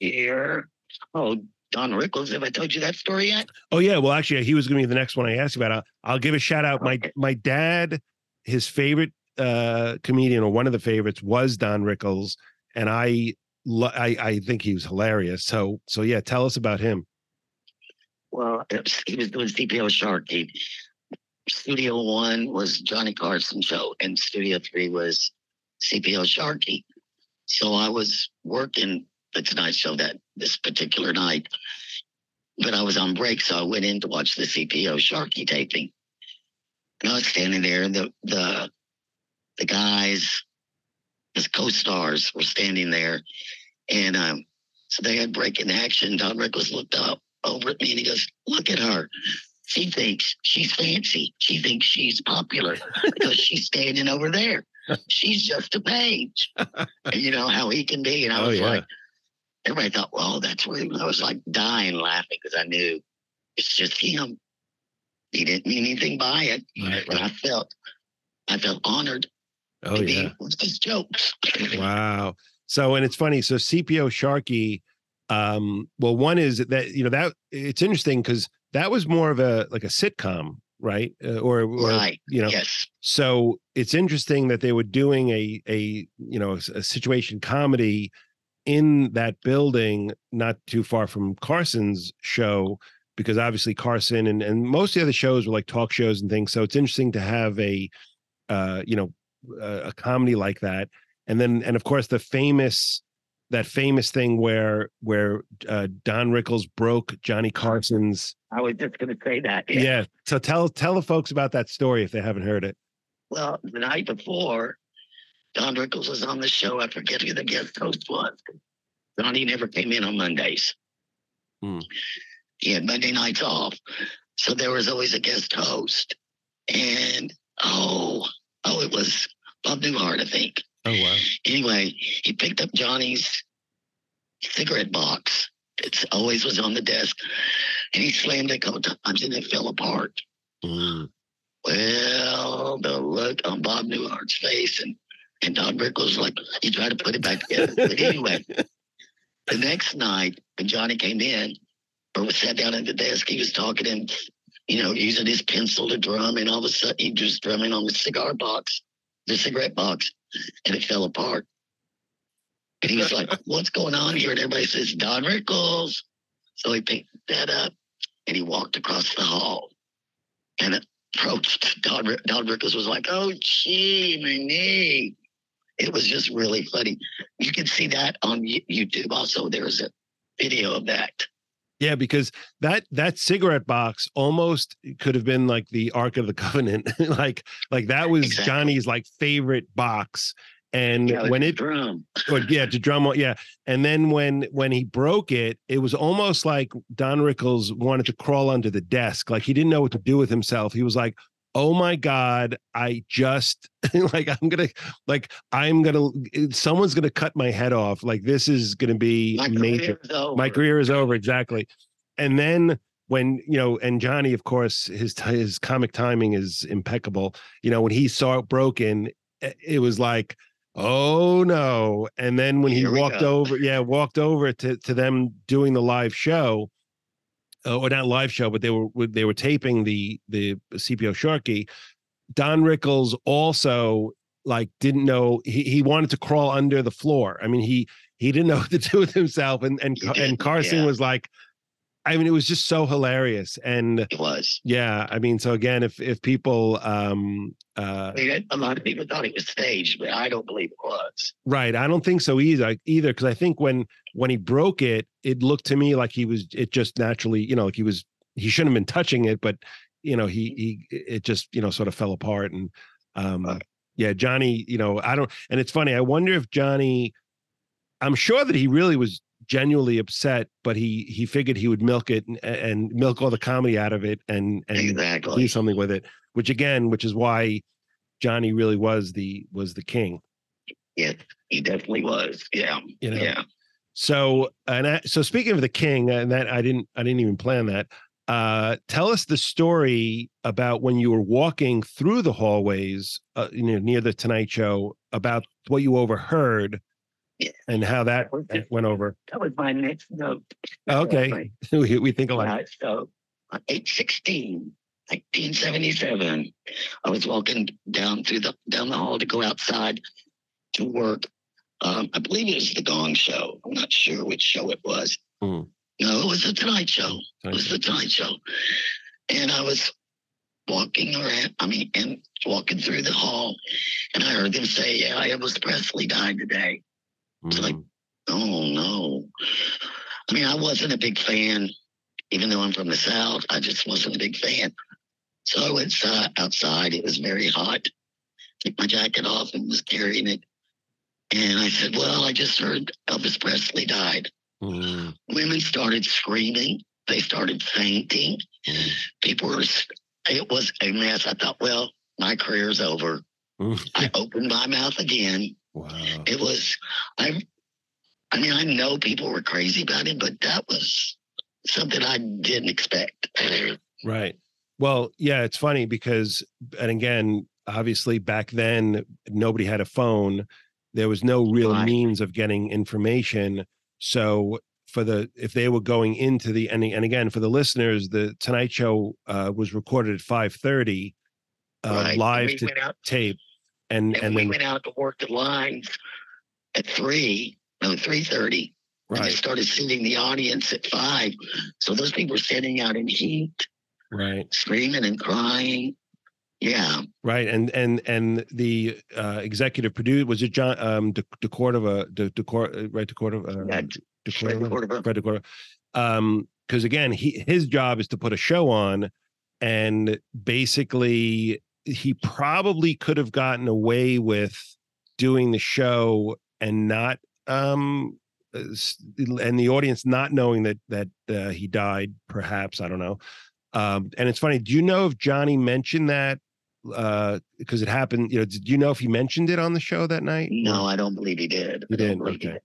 here. Oh, Don Rickles. Have I told you that story yet? Oh yeah, well actually he was going to be the next one I asked you about. I'll, I'll give a shout out. My Okay. my dad, his favorite uh comedian or one of the favorites was Don Rickles, and I I I think he was hilarious. So so yeah, tell us about him. Well, was, he was doing CPO Sharkey. Studio One was Johnny Carson show, and Studio Three was CPO Sharkey. So I was working the Tonight Show that this particular night, but I was on break, so I went in to watch the CPO Sharkey taping. And I was standing there, and the the the guys, his co-stars, were standing there, and um, so they had break in action. Don Rickles looked up over at me and he goes, "Look at her." She thinks she's fancy. She thinks she's popular <laughs> because she's standing over there. She's just a page. And you know how he can be. And I Oh, was yeah. like, everybody thought, well, that's what. I was like dying laughing because I knew it's just him. He didn't mean anything by it. Right, And I felt, I felt honored Oh to be yeah. with his jokes. <laughs> Wow. So and it's funny. So CPO Sharkey, um, well, one is that you know that it's interesting because that was more of a like a sitcom, right? Uh, or, or right. you know, Yes. so it's interesting that they were doing a a you know a situation comedy in that building not too far from carson's show because obviously carson and, and most of the other shows were like talk shows and things so it's interesting to have a uh you know a, a comedy like that and then and of course the famous that famous thing where where uh, Don Rickles broke Johnny Carson's. I was just going to say that. Yeah. yeah. So tell tell the folks about that story if they haven't heard it. Well, the night before, Don Rickles was on the show. I forget who the guest host was. Donnie never came in on Mondays. Hmm. He had Monday nights off. So there was always a guest host. And oh, oh, it was Bob Newhart, I think. Oh wow. Anyway, he picked up Johnny's cigarette box. It always was on the desk. And he slammed it a couple times and it fell apart. Mm. Well, the look on Bob Newhart's face and and Don Rick was like, he tried to put it back together. but anyway, <laughs> the next night when Johnny came in or was sat down at the desk, he was talking and you know, using his pencil to drum, and all of a sudden he just drumming on the cigar box, the cigarette box, and it fell apart. And he was like, <laughs> What's going on here? And everybody says, Don Rickles. So he picked that up and he walked across the hall and approached Don, Don Rickles was like, Oh, gee, my knee. It was just really funny. You can see that on YouTube also. There's a video of that. Yeah, because that that cigarette box almost could have been like the Ark of the Covenant. <laughs> like like that was exactly. Johnny's like favorite box. And yeah, when it drum, or, yeah, to drum, yeah. And then when when he broke it, it was almost like Don Rickles wanted to crawl under the desk, like he didn't know what to do with himself. He was like, oh my god i just <laughs> like i'm gonna like i'm gonna eh, someone's gonna cut my head off like this is gonna be my major. my career is over exactly. And then when you know and johnny of course his his comic timing is impeccable. You know when he saw it broken eh, it was like oh no. And then when Here he walked over yeah walked over to to them doing the live show uh, or not live show, but they were they were taping the the CPO Sharkey. Don Rickles also like didn't know he, he wanted to crawl under the floor. I mean, he he didn't know <laughs> what to do with himself, and and and Carson yeah. was like, I mean, it was just so hilarious, and it was. Yeah, I mean, so again, if if people, um, uh, I mean, a lot of people thought it was staged, but I don't believe it was. Right, I don't think so either. Either because I think when when he broke it, it looked to me like he was. It just naturally, you know, like he was. He shouldn't have been touching it, but you know, he he it just you know sort of fell apart, and um, uh, yeah, Johnny, you know, I don't. And it's funny. I wonder if Johnny. I'm sure that he really was genuinely upset, but he he figured he would milk it and, and milk all the comedy out of it and and exactly. do something with it. Which again, which is why Johnny really was the was the king. Yeah, he definitely was. Yeah, you know? yeah. So and I, so speaking of the king, and that I didn't I didn't even plan that. Uh, tell us the story about when you were walking through the hallways, uh, you know, near the Tonight Show, about what you overheard and how that went over. That was my next note. Okay. <laughs> we, we think a lot. so on 816, 1977, I was walking down through the down the hall to go outside to work. Um, I believe it was the Gong Show. I'm not sure which show it was. Mm. No, it was the Tonight Show. It was the Tonight Show. And I was walking around, I mean, and walking through the hall, and I heard them say, Yeah, Elvis Presley died today. It's like, mm-hmm. oh no. I mean, I wasn't a big fan, even though I'm from the South. I just wasn't a big fan. So I went outside. It was very hot. Took my jacket off and was carrying it. And I said, Well, I just heard Elvis Presley died. Mm. Women started screaming. They started fainting. Mm. People were, it was a mess. I thought, Well, my career's over. Mm. I opened my mouth again Wow. It was, I, I mean, I know people were crazy about it, but that was something I didn't expect. Right. Well, yeah, it's funny because, and again, obviously back then nobody had a phone. There was no real right. means of getting information. So for the if they were going into the and, and again for the listeners, the Tonight Show uh, was recorded at five thirty, uh, right. live to tape and and, and we then, went out to work the lines at three, no, three thirty. Right. And they started sending the audience at five. So those people were standing out in heat, right, screaming and crying. Yeah. Right. And and and the uh executive producer was it John um De, De Cordova De, De Cor, right De Cordova uh, Yeah, De Fred Cordova? Cordova. Fred De Cordova. Um because again he his job is to put a show on and basically he probably could have gotten away with doing the show and not um uh, and the audience not knowing that that uh, he died perhaps i don't know um and it's funny do you know if johnny mentioned that uh because it happened you know did you know if he mentioned it on the show that night No, I don't believe he did. You didn't? believe he Okay. did.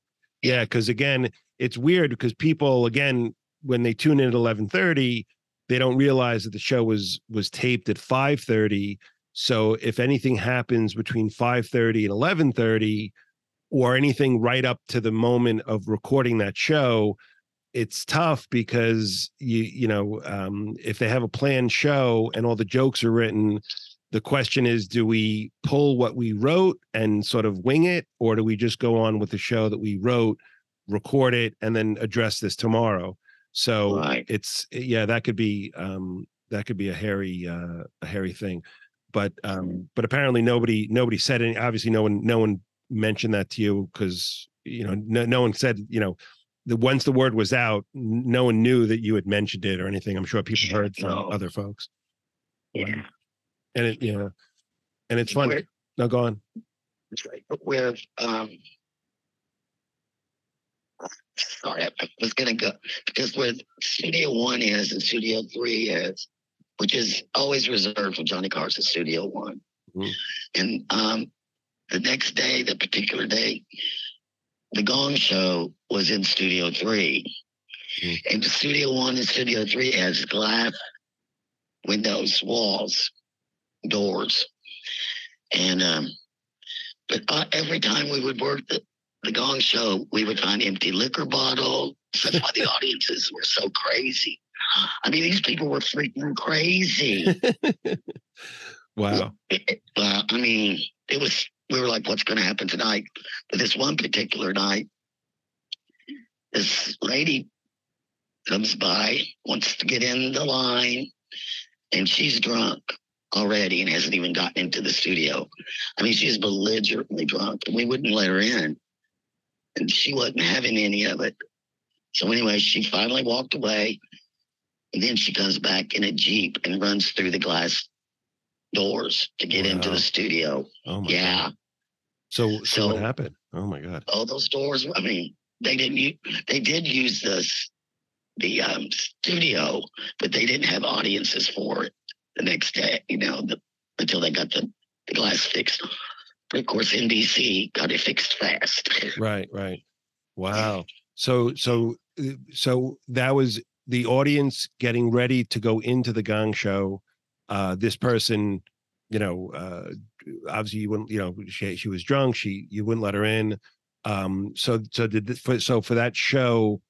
yeah because again it's weird because people again when they tune in at 11:30 they don't realize that the show was was taped at 5:30 so if anything happens between 5:30 and 11:30 or anything right up to the moment of recording that show it's tough because you you know um if they have a planned show and all the jokes are written the question is do we pull what we wrote and sort of wing it? Or do we just go on with the show that we wrote record it and then address this tomorrow so Right. it's yeah that could be um that could be a hairy uh a hairy thing but um but apparently nobody nobody said any obviously no one no one mentioned that to you because you know no, no one said you know the once the word was out no one knew that you had mentioned it or anything i'm sure people heard from no. other folks Yeah. and it you know and it's funny Where- no go on That's right. Where um sorry, I was gonna go because where Studio One is and Studio Three is, which is always reserved for Johnny Carson Studio One. Mhm. And um the next day, the particular day, the Gong Show was in Studio 3 Mhm. And Studio One and Studio Three has glass windows, walls, doors. And um but uh, every time we would work the, the gong show, we would find empty liquor bottles. That's why the audiences were so crazy. I mean, these people were freaking crazy. <laughs> wow It- uh, I mean, it was, we were like, what's going to happen tonight? But this one particular night, this lady comes by, wants to get in the line, and she's drunk already and hasn't even gotten into the studio. I mean, she's belligerently drunk, and we wouldn't let her in. And she wasn't having any of it. So, anyway, she finally walked away. And then she comes back in a Jeep and runs through the glass doors to get into the studio. oh my Yeah. God. so so what happened oh my god All those doors, I mean, they didn't use, they did use this, the um, studio, but they didn't have audiences for it the next day, you know, the, until they got the, the glass fixed. Of course, NBC got it fixed fast. <laughs> right right. Wow. So so uh, so that was the audience getting ready to go into the gong show. Uh this person you know uh obviously you wouldn't you know she she was drunk. She you wouldn't let her in. Um so so did for so for that show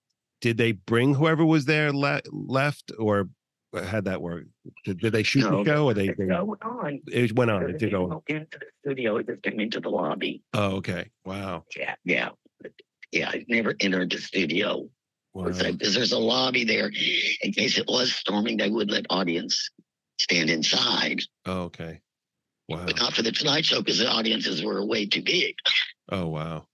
did they bring whoever was there le- left or had that work did, did they shoot No, the show or they, It they went on. it went on it did go on. into the studio, it just came into the lobby. oh okay wow Yeah, yeah. Yeah, I never entered the studio. wow Because there's a lobby there. In case it was storming, they would let audience stand inside. oh, okay wow But not for the Tonight Show because the audiences were way too big. Oh wow.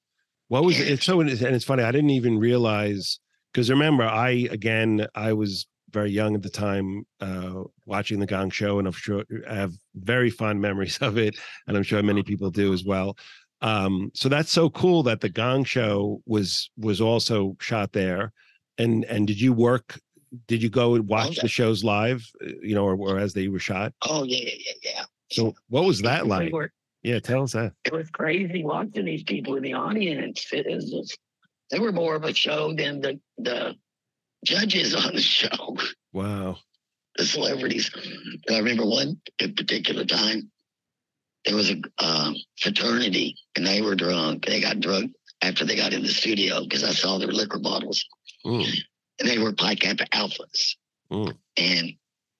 What was it? It's so and it's funny. I didn't even realize because remember, I again I was very young at the time uh watching the Gong Show, and I'm sure I have very fond memories <laughs> of it, and I'm sure many people do as well. Um, so that's so cool that the Gong Show was was also shot there. And and did you work? Did you go and watch yeah. the shows live? uh, You know, or, or as they were shot? Oh, yeah, yeah, yeah, yeah. So what was that We like? were- Yeah, tell us that. it was crazy watching these people in the audience. It is just, they were more of a show than the, the judges on the show. Wow. the celebrities. I remember one particular time there was a um, fraternity and they were drunk. They got drunk after they got in the studio because I saw their liquor bottles Mm, and they were Pi Kappa Alphas. Mm. And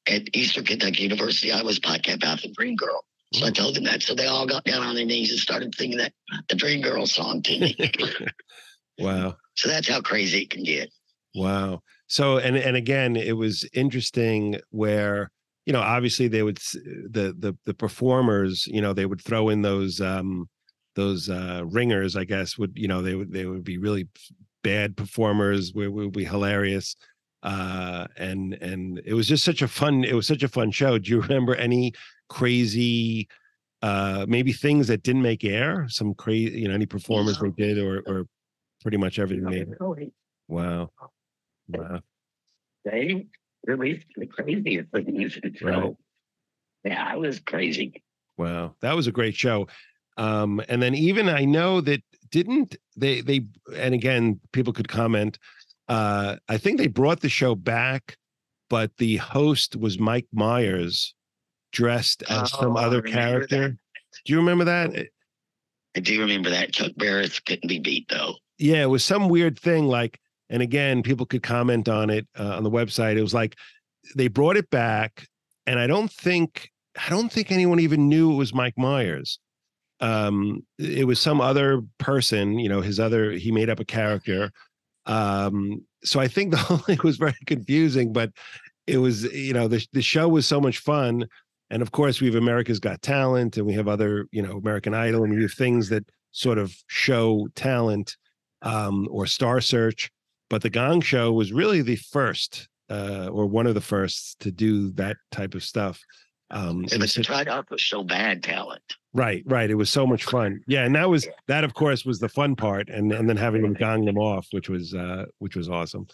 at Eastern Kentucky University, I was Pi Kappa Alpha Dream Girl. So I Mm. told them that. So they all got down on their knees and started singing that the Dream Girl song to me. <laughs> wow. so that's how crazy it can get. Wow. So and and again, it was interesting where you know, obviously they would the the the performers, you know, they would throw in those um those uh ringers, I guess, would you know they would they would be really bad performers, would, would be hilarious. Uh and and it was just such a fun it was such a fun show. Do you <laughs> remember any crazy uh maybe things that didn't make air? Some crazy, you know, any performance they did or or pretty much everything made it. Wow. Wow. They released the craziest things. So, Right. yeah, I was crazy. Wow, that was a great show. Um, and then even I know that didn't they they and again people could comment. Uh, I think they brought the show back, but the host was Mike Myers, dressed as some Oh, I other character. that. Do you remember that? I do remember that. Chuck Barris couldn't be beat though. yeah, it was some weird thing. Like, and again, people could comment on it uh, on the website. It was like they brought it back, and I don't think I don't think anyone even knew it was Mike Myers. Um, it was some other person, you know, his other. He made up a character. Um, so I think <laughs> the whole thing was very confusing, but it was, you know, the the show was so much fun. And of course, we have America's Got Talent, and we have other, you know, American Idol, and we have things that sort of show talent um, or Star Search. But the Gong Show was really the first, uh, or one of the first, to do that type of stuff. Um, it But was to such- try to also bad talent. right, right. It was so much <laughs> fun. Yeah, and that was that. Of course, was the fun part, and and then having them gong them off, which was uh, which was awesome.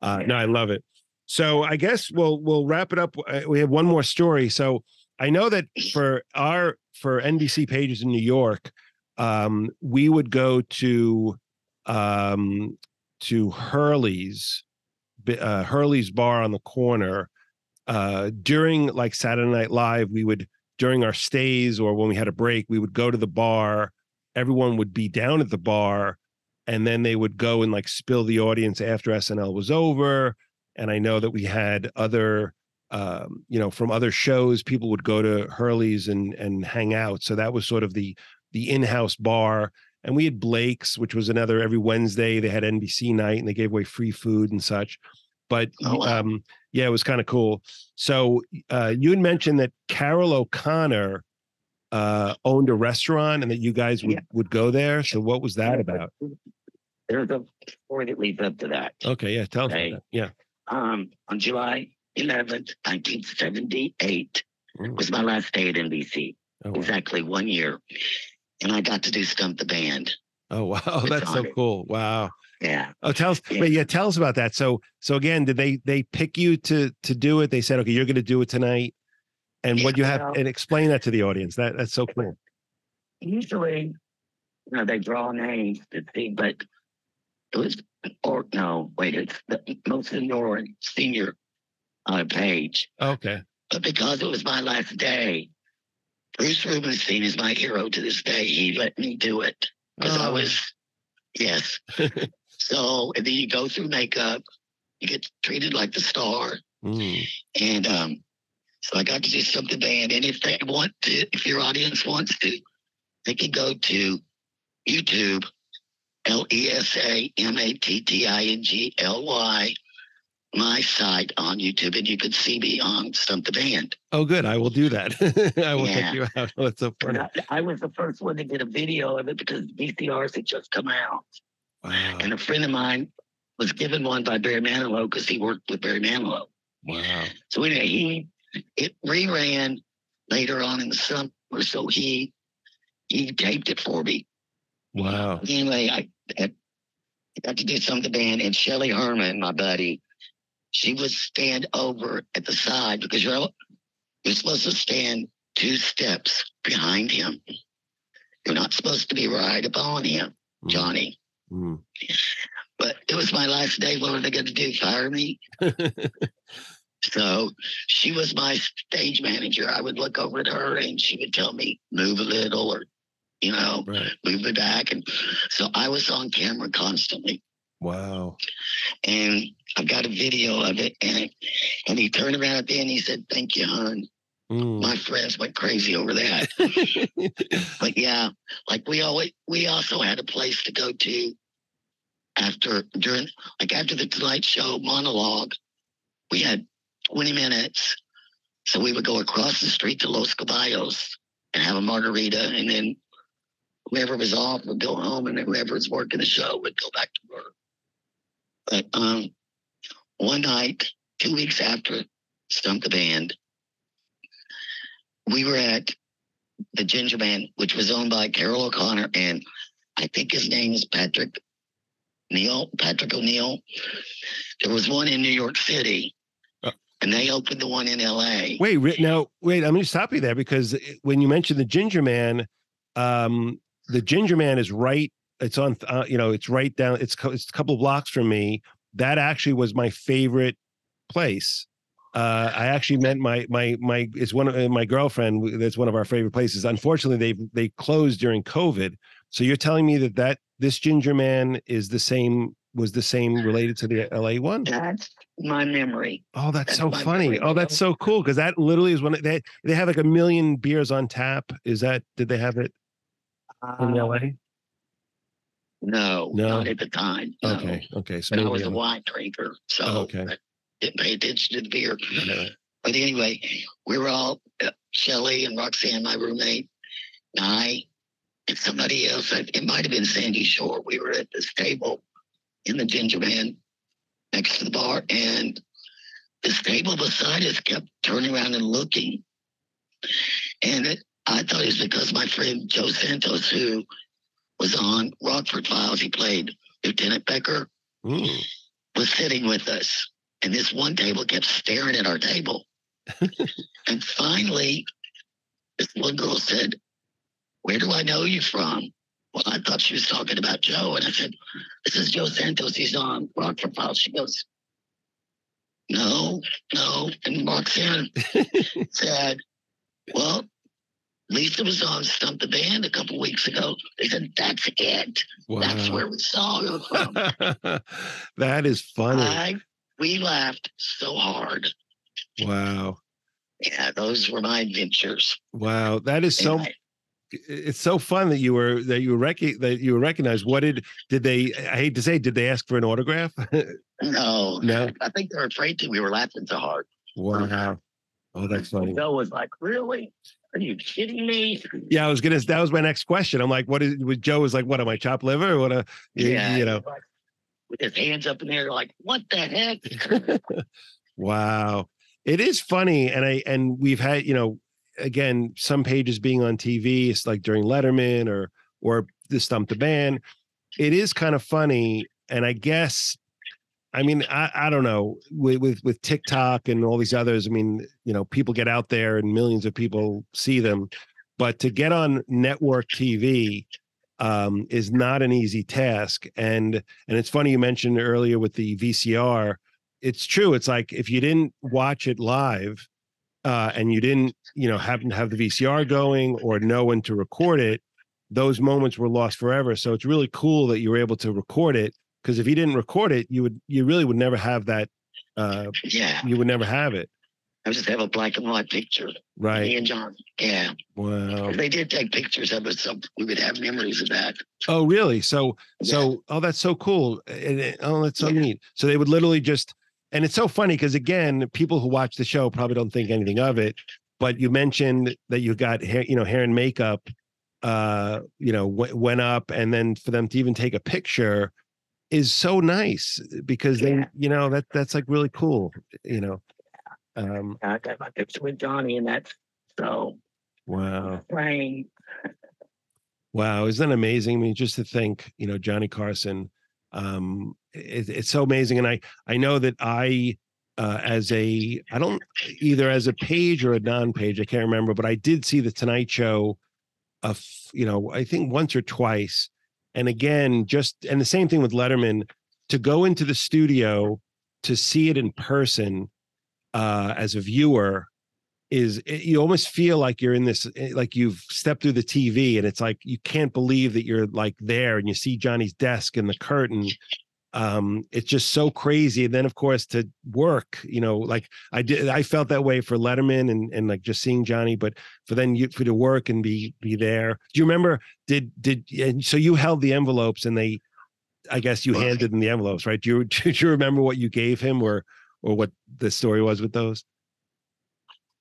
Uh, no, I love it. So I guess we'll we'll wrap it up. Uh, We have one more story. So I know that for our for NBC pages in New York, um, we would go to um, to Hurley's uh, Hurley's bar on the corner uh, during like Saturday Night Live. We would during our stays or when we had a break, we would go to the bar. Everyone would be down at the bar, and then they would go and like spill the audience after SNL was over. And I know that we had other, um, you know, from other shows, people would go to Hurley's and and hang out. So that was sort of the the in-house bar. And we had Blake's, which was another every Wednesday. They had NBC night and they gave away free food and such. But Oh, wow. um, yeah, it was kind of cool. So uh, you had mentioned that Carroll O'Connor uh, owned a restaurant and that you guys would, Yeah. would go there. So what was that about? There's a story that leads up to that. Okay, yeah, tell Hey. that. Yeah. Um, on July 11th, 1978 Mm. was my last day at NBC. Oh, wow. Exactly one year. And I got to do Stump the Band. Oh, wow. That's so it. cool. Wow. Yeah. Oh, tell us, Yeah. wait, yeah, tell us about that. So, so again, did they they pick you to to do it? They said, okay, you're going to do it tonight, and what you have, Yeah. and explain that to the audience. That that's so cool. Usually, you know, they draw names to see, but it was, or no, wait, it's the most senior, senior uh, page. Okay. But because it was my last day, Bruce Rubenstein is my hero to this day. He let me do it because I Oh. was, yes. <laughs> so and then you go through makeup, you get treated like the star, Mm. and um, so I got to do something band. And if they want to, if your audience wants to, they can go to YouTube, L E S A M A T T I N G L Y, my site on YouTube, and you can see me on Stump the Band. Oh, good. I will do that. <laughs> I will Yeah. check you out. <laughs> That's so funny. I, I was the first one to get a video of it because VCRs had just come out. Wow. And a friend of mine was given one by Barry Manilow because he worked with Barry Manilow. Wow. So anyway, he it reran later on in the summer. So he he taped it for me. Wow. Anyway, I, I got to do some of the band, and Shelly Herman, my buddy, she would stand over at the side because you're you're supposed to stand two steps behind him. You're not supposed to be right upon him, Mm, Johnny. mm. But it was my last day. What were they going to do? Fire me? <laughs> So she was my stage manager. I would look over at her and she would tell me, move a little or, you know, right. move me back. And so I was on camera constantly. Wow. And I've got a video of it. And, and he turned around at the end. He said, Thank you, hon. Mm. My friends went crazy over that. <laughs> But yeah, like we always, we also had a place to go to after, during, like after the Tonight Show monologue. We had 20 minutes So we would go across the street to Los Caballos and have a margarita, and then whoever was off would go home, and then whoever was working the show would go back to work. But um, one night, two weeks after Stump the Band, we were at the Ginger Man, which was owned by Carroll O'Connor, and I think his name is Patrick Neal, Patrick O'Neal. There was one in New York City, Uh. and they opened the one in L.A. Wait, now wait. I'm going to stop you there because when you mentioned the Ginger Man, um, the Ginger Man is right. It's on. Uh, you know, it's right down. It's co- it's a couple of blocks from me. That actually was my favorite place. Uh, I actually met my my my. It's one of uh, my girlfriend. That's one of our favorite places. Unfortunately, they they closed during COVID. So you're telling me that that this Ginger Man is the same was the same related to the LA one? That's my memory. Oh, that's That's so funny. memory, Oh, that's so cool because that literally is when it- they they have like a million beers on tap. Is that did they have it in Uh, LA? No, No. not at the time. No. Okay, okay. So I was a wine drinker, so Oh, okay. I didn't pay attention to the beer. Yeah. But anyway, we were all uh, Shelly and Roxanne, my roommate, and I, and somebody else. It might have been Sandy Shore. We were at this table in the Ginger Man next to the bar, and this table beside us kept turning around and looking. And it, I thought it was because my friend Joe Santos, who was on Rockford Files, he played Lieutenant Becker, Mm. was sitting with us. And this one table kept staring at our table. <laughs> and finally, this one girl said, Where do I know you from? Well, I thought she was talking about Joe. And I said, This is Joe Santos. He's on Rockford Files. She goes, No, no. And Roxanne <laughs> said, Well, Lesa was on Stump the Band a couple weeks ago. They said, That's it. That's where we saw her from. that is funny. I we laughed so hard. Wow. Yeah, those were my adventures. Wow. That is so And I- it's so fun that you were that you were rec- that you were recognized. What did did they I hate to say, did they ask for an autograph? <laughs> no, no. I think they were afraid to. We were laughing so hard. Wow. Oh, that's funny. Bill was like, "Really? Are you kidding me?" Yeah, I was gonna. That was my next question. I'm like, what is? With Joe was like, what am I chopped liver? What a, you, yeah, you know. like, with his hands up in the air, like, "What the heck?" <laughs> Wow, it is funny, and I and we've had you know, again, some pages being on TV, it's like during Letterman or or the Stump the Band. It is kind of funny, and I guess, I mean, I I don't know with with with TikTok and all these others. I mean, you know, people get out there and millions of people see them, but to get on network TV um, is not an easy task. And and it's funny you mentioned earlier with the VCR. It's true. It's like if you didn't watch it live, uh, and you didn't, you know, happen to have the VCR going or know when to record it, those moments were lost forever. So it's really cool that you were able to record it. Because if you didn't record it, you would, you really would never have that. Uh, yeah, you would never have it, I was just have a black and white picture. Right. Me and John. Yeah, Wow. they did take pictures of us, so we would have memories of that. Oh, really? So, Yeah. so, oh, that's so cool. And, and- oh, that's so Yeah. neat. So they would literally just, and it's so funny because again, people who watch the show probably don't think anything of it. But you mentioned that you got hair, you know, hair and makeup, uh, you know, w- went up, and then for them to even take a picture is so nice because they, Yeah. you know, that that's like really cool. You know, um, I got my picture with Johnny, and that's so wow. praying. Wow, isn't that amazing? I mean, just to think, you know, Johnny Carson, um, it, it's so amazing. And I, I know that I, uh, as a, I don't either as a page or a non-page, I can't remember, but I did see the Tonight Show, of you know, I think once or twice, and again, just and the same thing with Letterman, to go into the studio to see it in person, uh, as a viewer, is it, you almost feel like you're in this eh, like you've stepped through the TV and it's like you can't believe that you're like there and you see Johnny's desk and the curtain um it's just so crazy and then of course to work you know like I did I felt that way for Letterman and and like just seeing Johnny but for then you for to work and be be there do you remember did did and so you held the envelopes and they I guess you handed him the envelopes right do you <laughs> do you remember what you gave him or or what the story was with those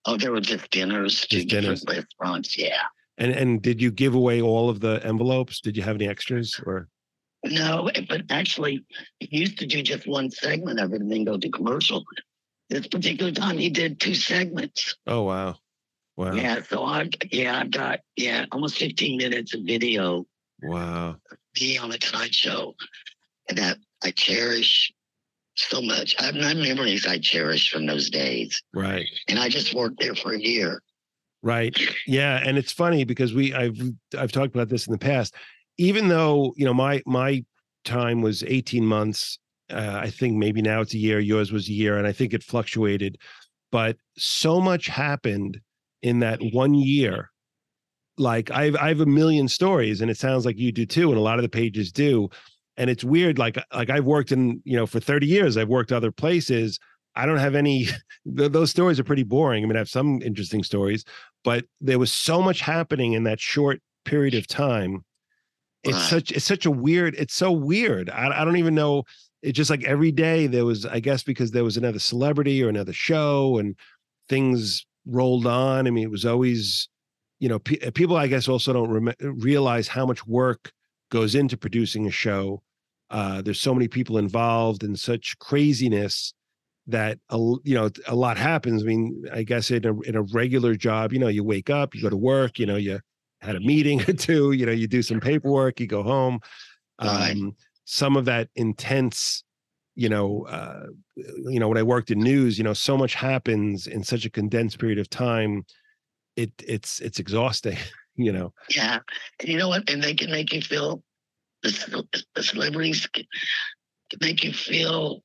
Oh, there were just dinners Just dinners. restaurants. Yeah. And and did you give away all of the envelopes? Did you have any extras or? No, eh, but actually, he used to do just one segment of it and then go to commercial. This particular time, he did two segments. Oh wow, wow, Yeah, so I, yeah, I've got yeah almost 15 minutes of video wow. me on the Tonight Show, and that I cherish so much. I have my memories I cherish from those days, Right, and I just worked there for a year. right. Yeah, and it's funny because we I've I've talked about this in the past. Even though you know my my time was eighteen months, uh, I think maybe now it's a year. Yours was a year, and I think it fluctuated. But so much happened in that one year. Like I've I have a million stories, and it sounds like you do too, and a lot of the pages do. And it's weird. Like like I've worked in you know for thirty years. I've worked other places. I don't have any. <laughs> those stories are pretty boring. I mean, I have some interesting stories, but there was so much happening in that short period of time. It's Right. such it's such a weird. It's so weird. I I don't even know. It's just like every day there was. I guess because there was another celebrity or another show, and things rolled on. I mean, it was always, you know, pe- people. I guess also don't rem- realize how much work goes into producing a show. Uh, there's so many people involved and such craziness that a, you know a lot happens. I mean, I guess in a in a regular job, you know, you wake up, you go to work, you know, you had a meeting or two, you know, you do some paperwork, you go home. Right. Um, some of that intense, you know, uh, you know, when I worked in news, you know, so much happens in such a condensed period of time. It it's it's exhausting, <laughs> you know. Yeah, and you know what? And they can make you feel the, the celebrities can, make you feel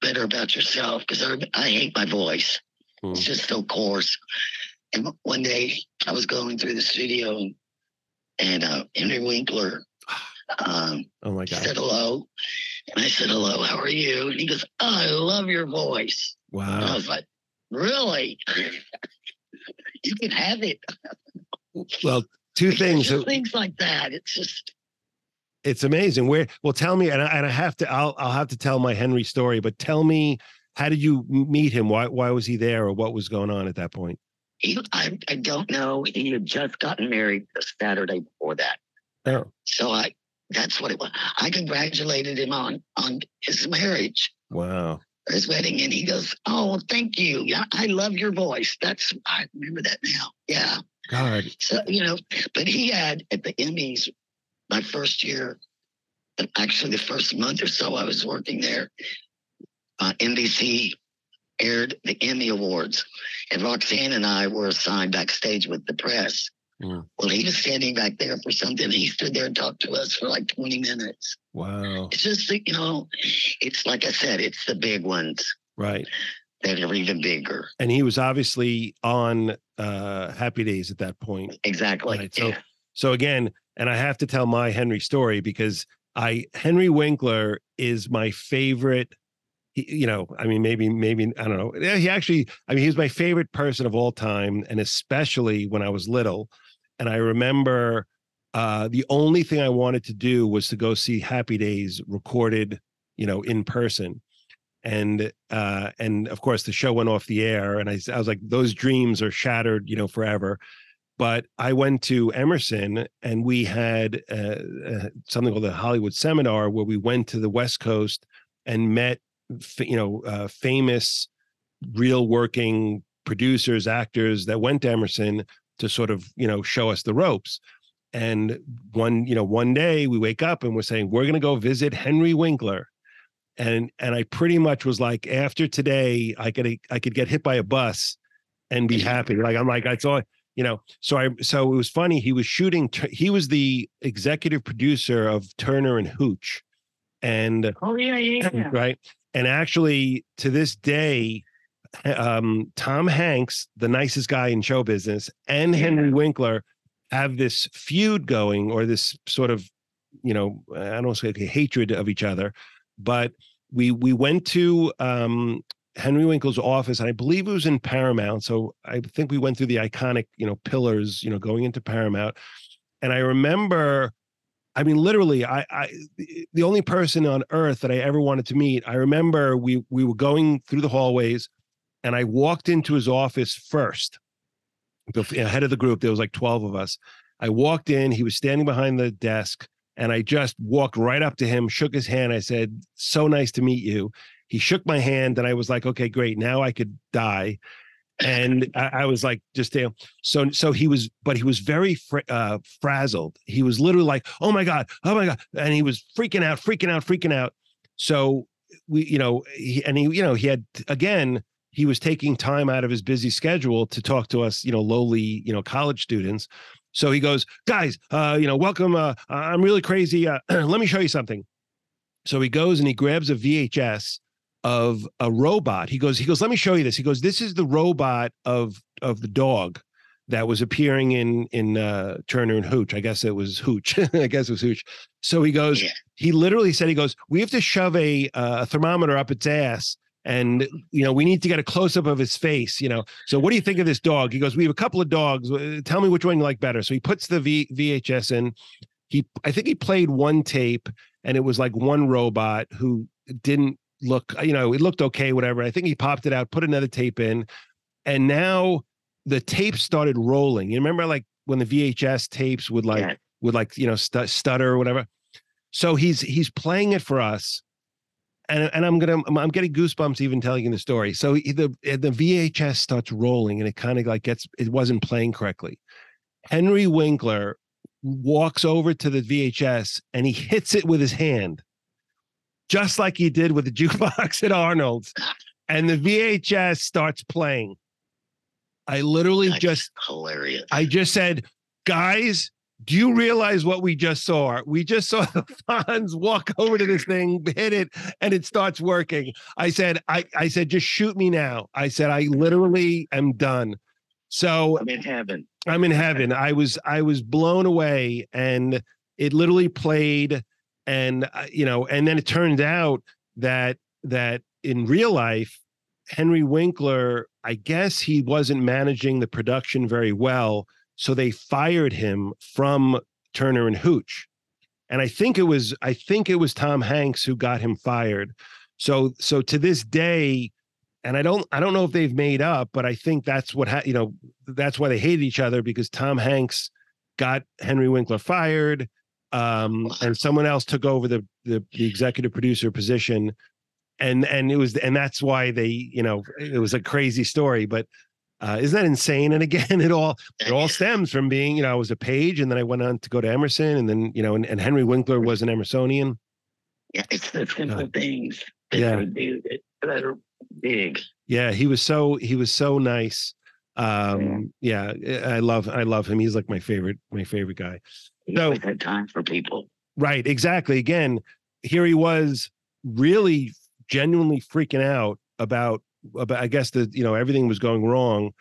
better about yourself because I, I hate my voice. It's Mm. just so coarse. And one day I was going through the studio and, and uh, Henry Winkler <sighs> um, Oh my god! said hello. And I said, hello, how are you? And he goes, oh, I love your voice. And I Wow. was like, really? <laughs> you can have it. Well, two things. things like that. It's just, it's amazing. Where well, tell me, and I, and I have to, I'll I'll have to tell my Henry story. But tell me, how did you meet him? Why why was he there, or what was going on at that point? He, I, I don't know. He had just gotten married the Saturday before that. Oh, So I, that's what it was. I congratulated him on, on his marriage. wow. his wedding, and he goes, "Oh, thank you. Yeah, I love your voice. That's I remember that now. Yeah. God, So you know, but he had at the Emmys, my first year, actually the first month or so I was working there. Uh, NBC aired the Emmy Awards, and Roxanne and I were assigned backstage with the press. Mm. Well, he was standing back there for something. He stood there and talked to us for like 20 minutes. wow. It's just, that, you know, it's like I said, it's the big ones Right. that are even bigger. And he was obviously on uh Happy Days at that point. Exactly. Right, so- yeah. So again, and I have to tell my Henry story because I Henry Winkler is my favorite. He- You know, I mean, maybe, maybe I don't know. He actually, I mean, he was my favorite person of all time, and especially when I was little. And I remember uh, the only thing I wanted to do was to go see Happy Days recorded, you know, in person. And uh, and of course the show went off the air, and I was like, those dreams are shattered, you know, forever but I went to Emerson and we had uh, uh, something called the Hollywood Seminar where we went to the West Coast and met, you know, uh, famous, real working producers, actors that went to Emerson to sort of, you know, show us the ropes. And one, you know, one day we wake up and we're saying we're going to go visit Henry Winkler. And and I pretty much was like, after today, I could I could get hit by a bus and be <laughs> happy. Like I'm like I saw you know so i so it was funny he was shooting he was the executive producer of turner and hooch and Oh yeah, yeah, yeah. right and actually to this day um tom hanks the nicest guy in show business and henry Yeah. winkler have this feud going or this sort of you know i don't want to say hatred of each other but we we went to um Henry Winkler's office, and I believe it was in Paramount. So I think we went through the iconic, you know, pillars, you know, going into Paramount. And I remember, I mean, literally, I, I, the only person on earth that I ever wanted to meet. I remember we we were going through the hallways, and I walked into his office first. The head of the group, there was like 12 of us. I walked in, he was standing behind the desk, and I just walked right up to him, shook his hand. I said, So nice to meet you. He shook my hand, and I was like, Okay, great. Now I could die. And I, I was like, just know, so so he was, but he was very fr- uh, frazzled. He was literally like, "Oh my god, oh my god," and he was freaking out, freaking out, freaking out. So we, you know, he, and he, you know, he had again, he was taking time out of his busy schedule to talk to us, you know, lowly, you know, college students. So he goes, guys, uh, you know, welcome. Uh, I'm really crazy. Uh, <clears throat> let me show you something. So he goes and he grabs a VHS of a robot. He goes, he goes, let me show you this. He goes, this is the robot of of the dog that was appearing in in uh, Turner and Hooch. I guess it was Hooch. <laughs> I guess it was Hooch. So he goes, Yeah. he literally said, he goes, we have to shove a, uh, a thermometer up its ass. And you know we need to get a close up of his face. You know, so what do you think of this dog? He goes, "We have a couple of dogs. Tell me which one you like better." So he puts the v- VHS in. He, I think he played one tape, and it was like one robot who didn't look. You know, it looked okay, whatever. I think he popped it out, put another tape in, and now the tape started rolling. You remember, like when the VHS tapes would like Yeah. would like you know stu- stutter or whatever. So he's he's playing it for us, and and I'm gonna I'm, I'm getting goosebumps even telling you the story. So the eh, the VHS starts rolling, and it kind of like gets it wasn't playing correctly. Henry Winkler walks over to the VHS and he hits it with his hand, just like he did with the jukebox at Arnold's, and the VHS starts playing. I literally That's just hilarious. I just said, guys, do you realize what we just saw? We just saw <laughs> the Fonz walk over to this thing, hit it, and it starts working. I said, I, I said, just shoot me now. I said, I literally am done. So I'm in heaven. I'm in heaven. I was I was blown away, and it literally played, and uh, you know, and then it turned out that that in real life, Henry Winkler, I guess he wasn't managing the production very well, so they fired him from Turner and Hooch, and I think it was I think it was Tom Hanks who got him fired. So so to this day, and I don't I don't know if they've made up, but I think that's what ha- you know that's why they hated each other because Tom Hanks got Henry Winkler fired, um, and someone else took over the, the the executive producer position, and and it was and that's why they you know it was a crazy story, but. Uh, isn't that insane? And again, <laughs> it all it all stems from being, you know, I was a page, and then I went on to go to Emerson, and then you know, and, and Henry Winkler was an Emersonian. Yeah, it's the simple things that Yeah. do that, are big. Yeah, he was so he was so nice. Um, yeah, I love I love him. He's like my favorite my favorite guy. No. always had time for people. Right, exactly. Again, here he was really genuinely freaking out about about I guess that you know everything was going wrong.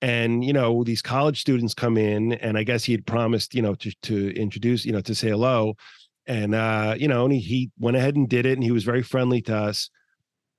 And you know, these college students come in and I guess he had promised, you know, to to introduce, you know, to say hello. And uh, you know, and he, he went ahead and did it and he was very friendly to us,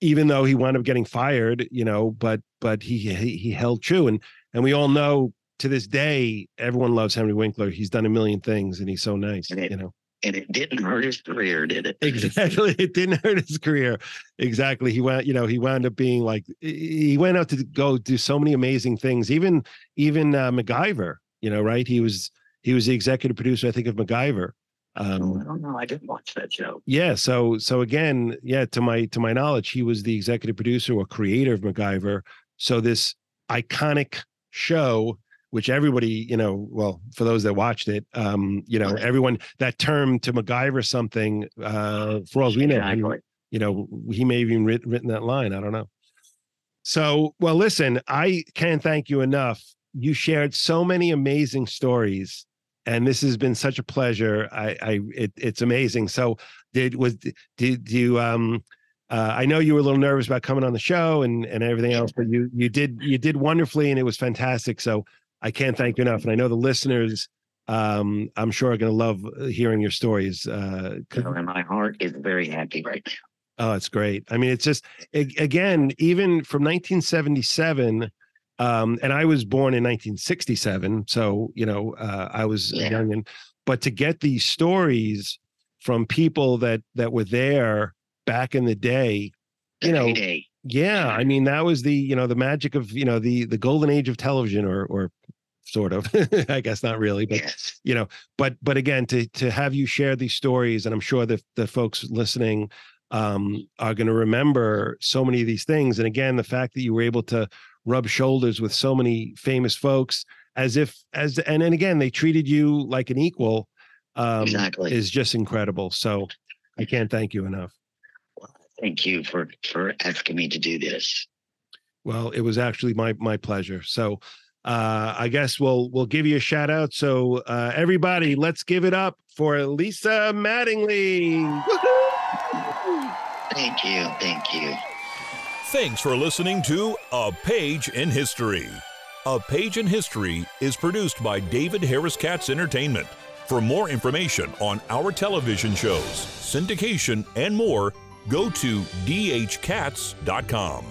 even though he wound up getting fired, you know, but but he he, he held true. And and we all know to this day, everyone loves Henry Winkler. He's done a million things and he's so nice, And it- you know. And it didn't hurt his career, did it? Exactly. <laughs> It didn't hurt his career. Exactly. He went, you know, he wound up being like he went out to go do so many amazing things. Even even uh, MacGyver, you know, right? He was he was the executive producer, I think, of MacGyver. Oh, I Um, don't know. I didn't watch that show. yeah. So so again, yeah, to my to my knowledge, he was the executive producer or creator of MacGyver. So this iconic show which everybody, you know, well, for those that watched it, um, you know, everyone that term to MacGyver something, uh, for all we know, Exactly. you know, he may have even writ- written that line. I don't know. So, well, listen, I can't thank you enough. You shared so many amazing stories, and this has been such a pleasure. I, I, it, it's amazing. So, did was did you um. Uh, I know you were a little nervous about coming on the show and, and everything else, but you you did you did wonderfully and it was fantastic. So I can't thank you enough. And I know the listeners, um, I'm sure are going to love hearing your stories. Uh, and my heart is very happy right now. Oh, it's great. I mean, it's just again, even from 1977, um, and I was born in 1967, so you know, uh, I was Yeah. young, and but to get these stories from people that that were there back in the day, The You know, heyday. Yeah, I mean that was the you know the magic of you know the the golden age of television, or or sort of <laughs> i guess not really but Yes. you know but but again to to have you share these stories and i'm sure that the folks listening um are going to remember so many of these things and again the fact that you were able to rub shoulders with so many famous folks as if as and then again they treated you like an equal um exactly. is just incredible so i can't thank you enough Thank you for for asking me to do this. Well, it was actually my my pleasure. So uh I guess we'll we'll give you a shout out. So uh everybody, let's give it up for Lesa Mattingly. Woohoo! Thank you. Thank you. Thanks for listening to A Page in History. A Page in History is produced by David Harris Katz Entertainment. For more information on our television shows, syndication, and more, go to dhkatz.com.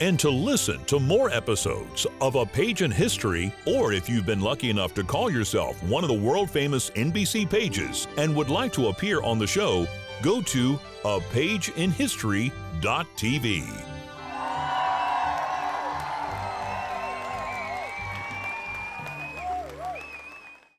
And to listen to more episodes of A Page in History, or if you've been lucky enough to call yourself one of the world famous NBC pages and would like to appear on the show, go to apageinhistory.tv.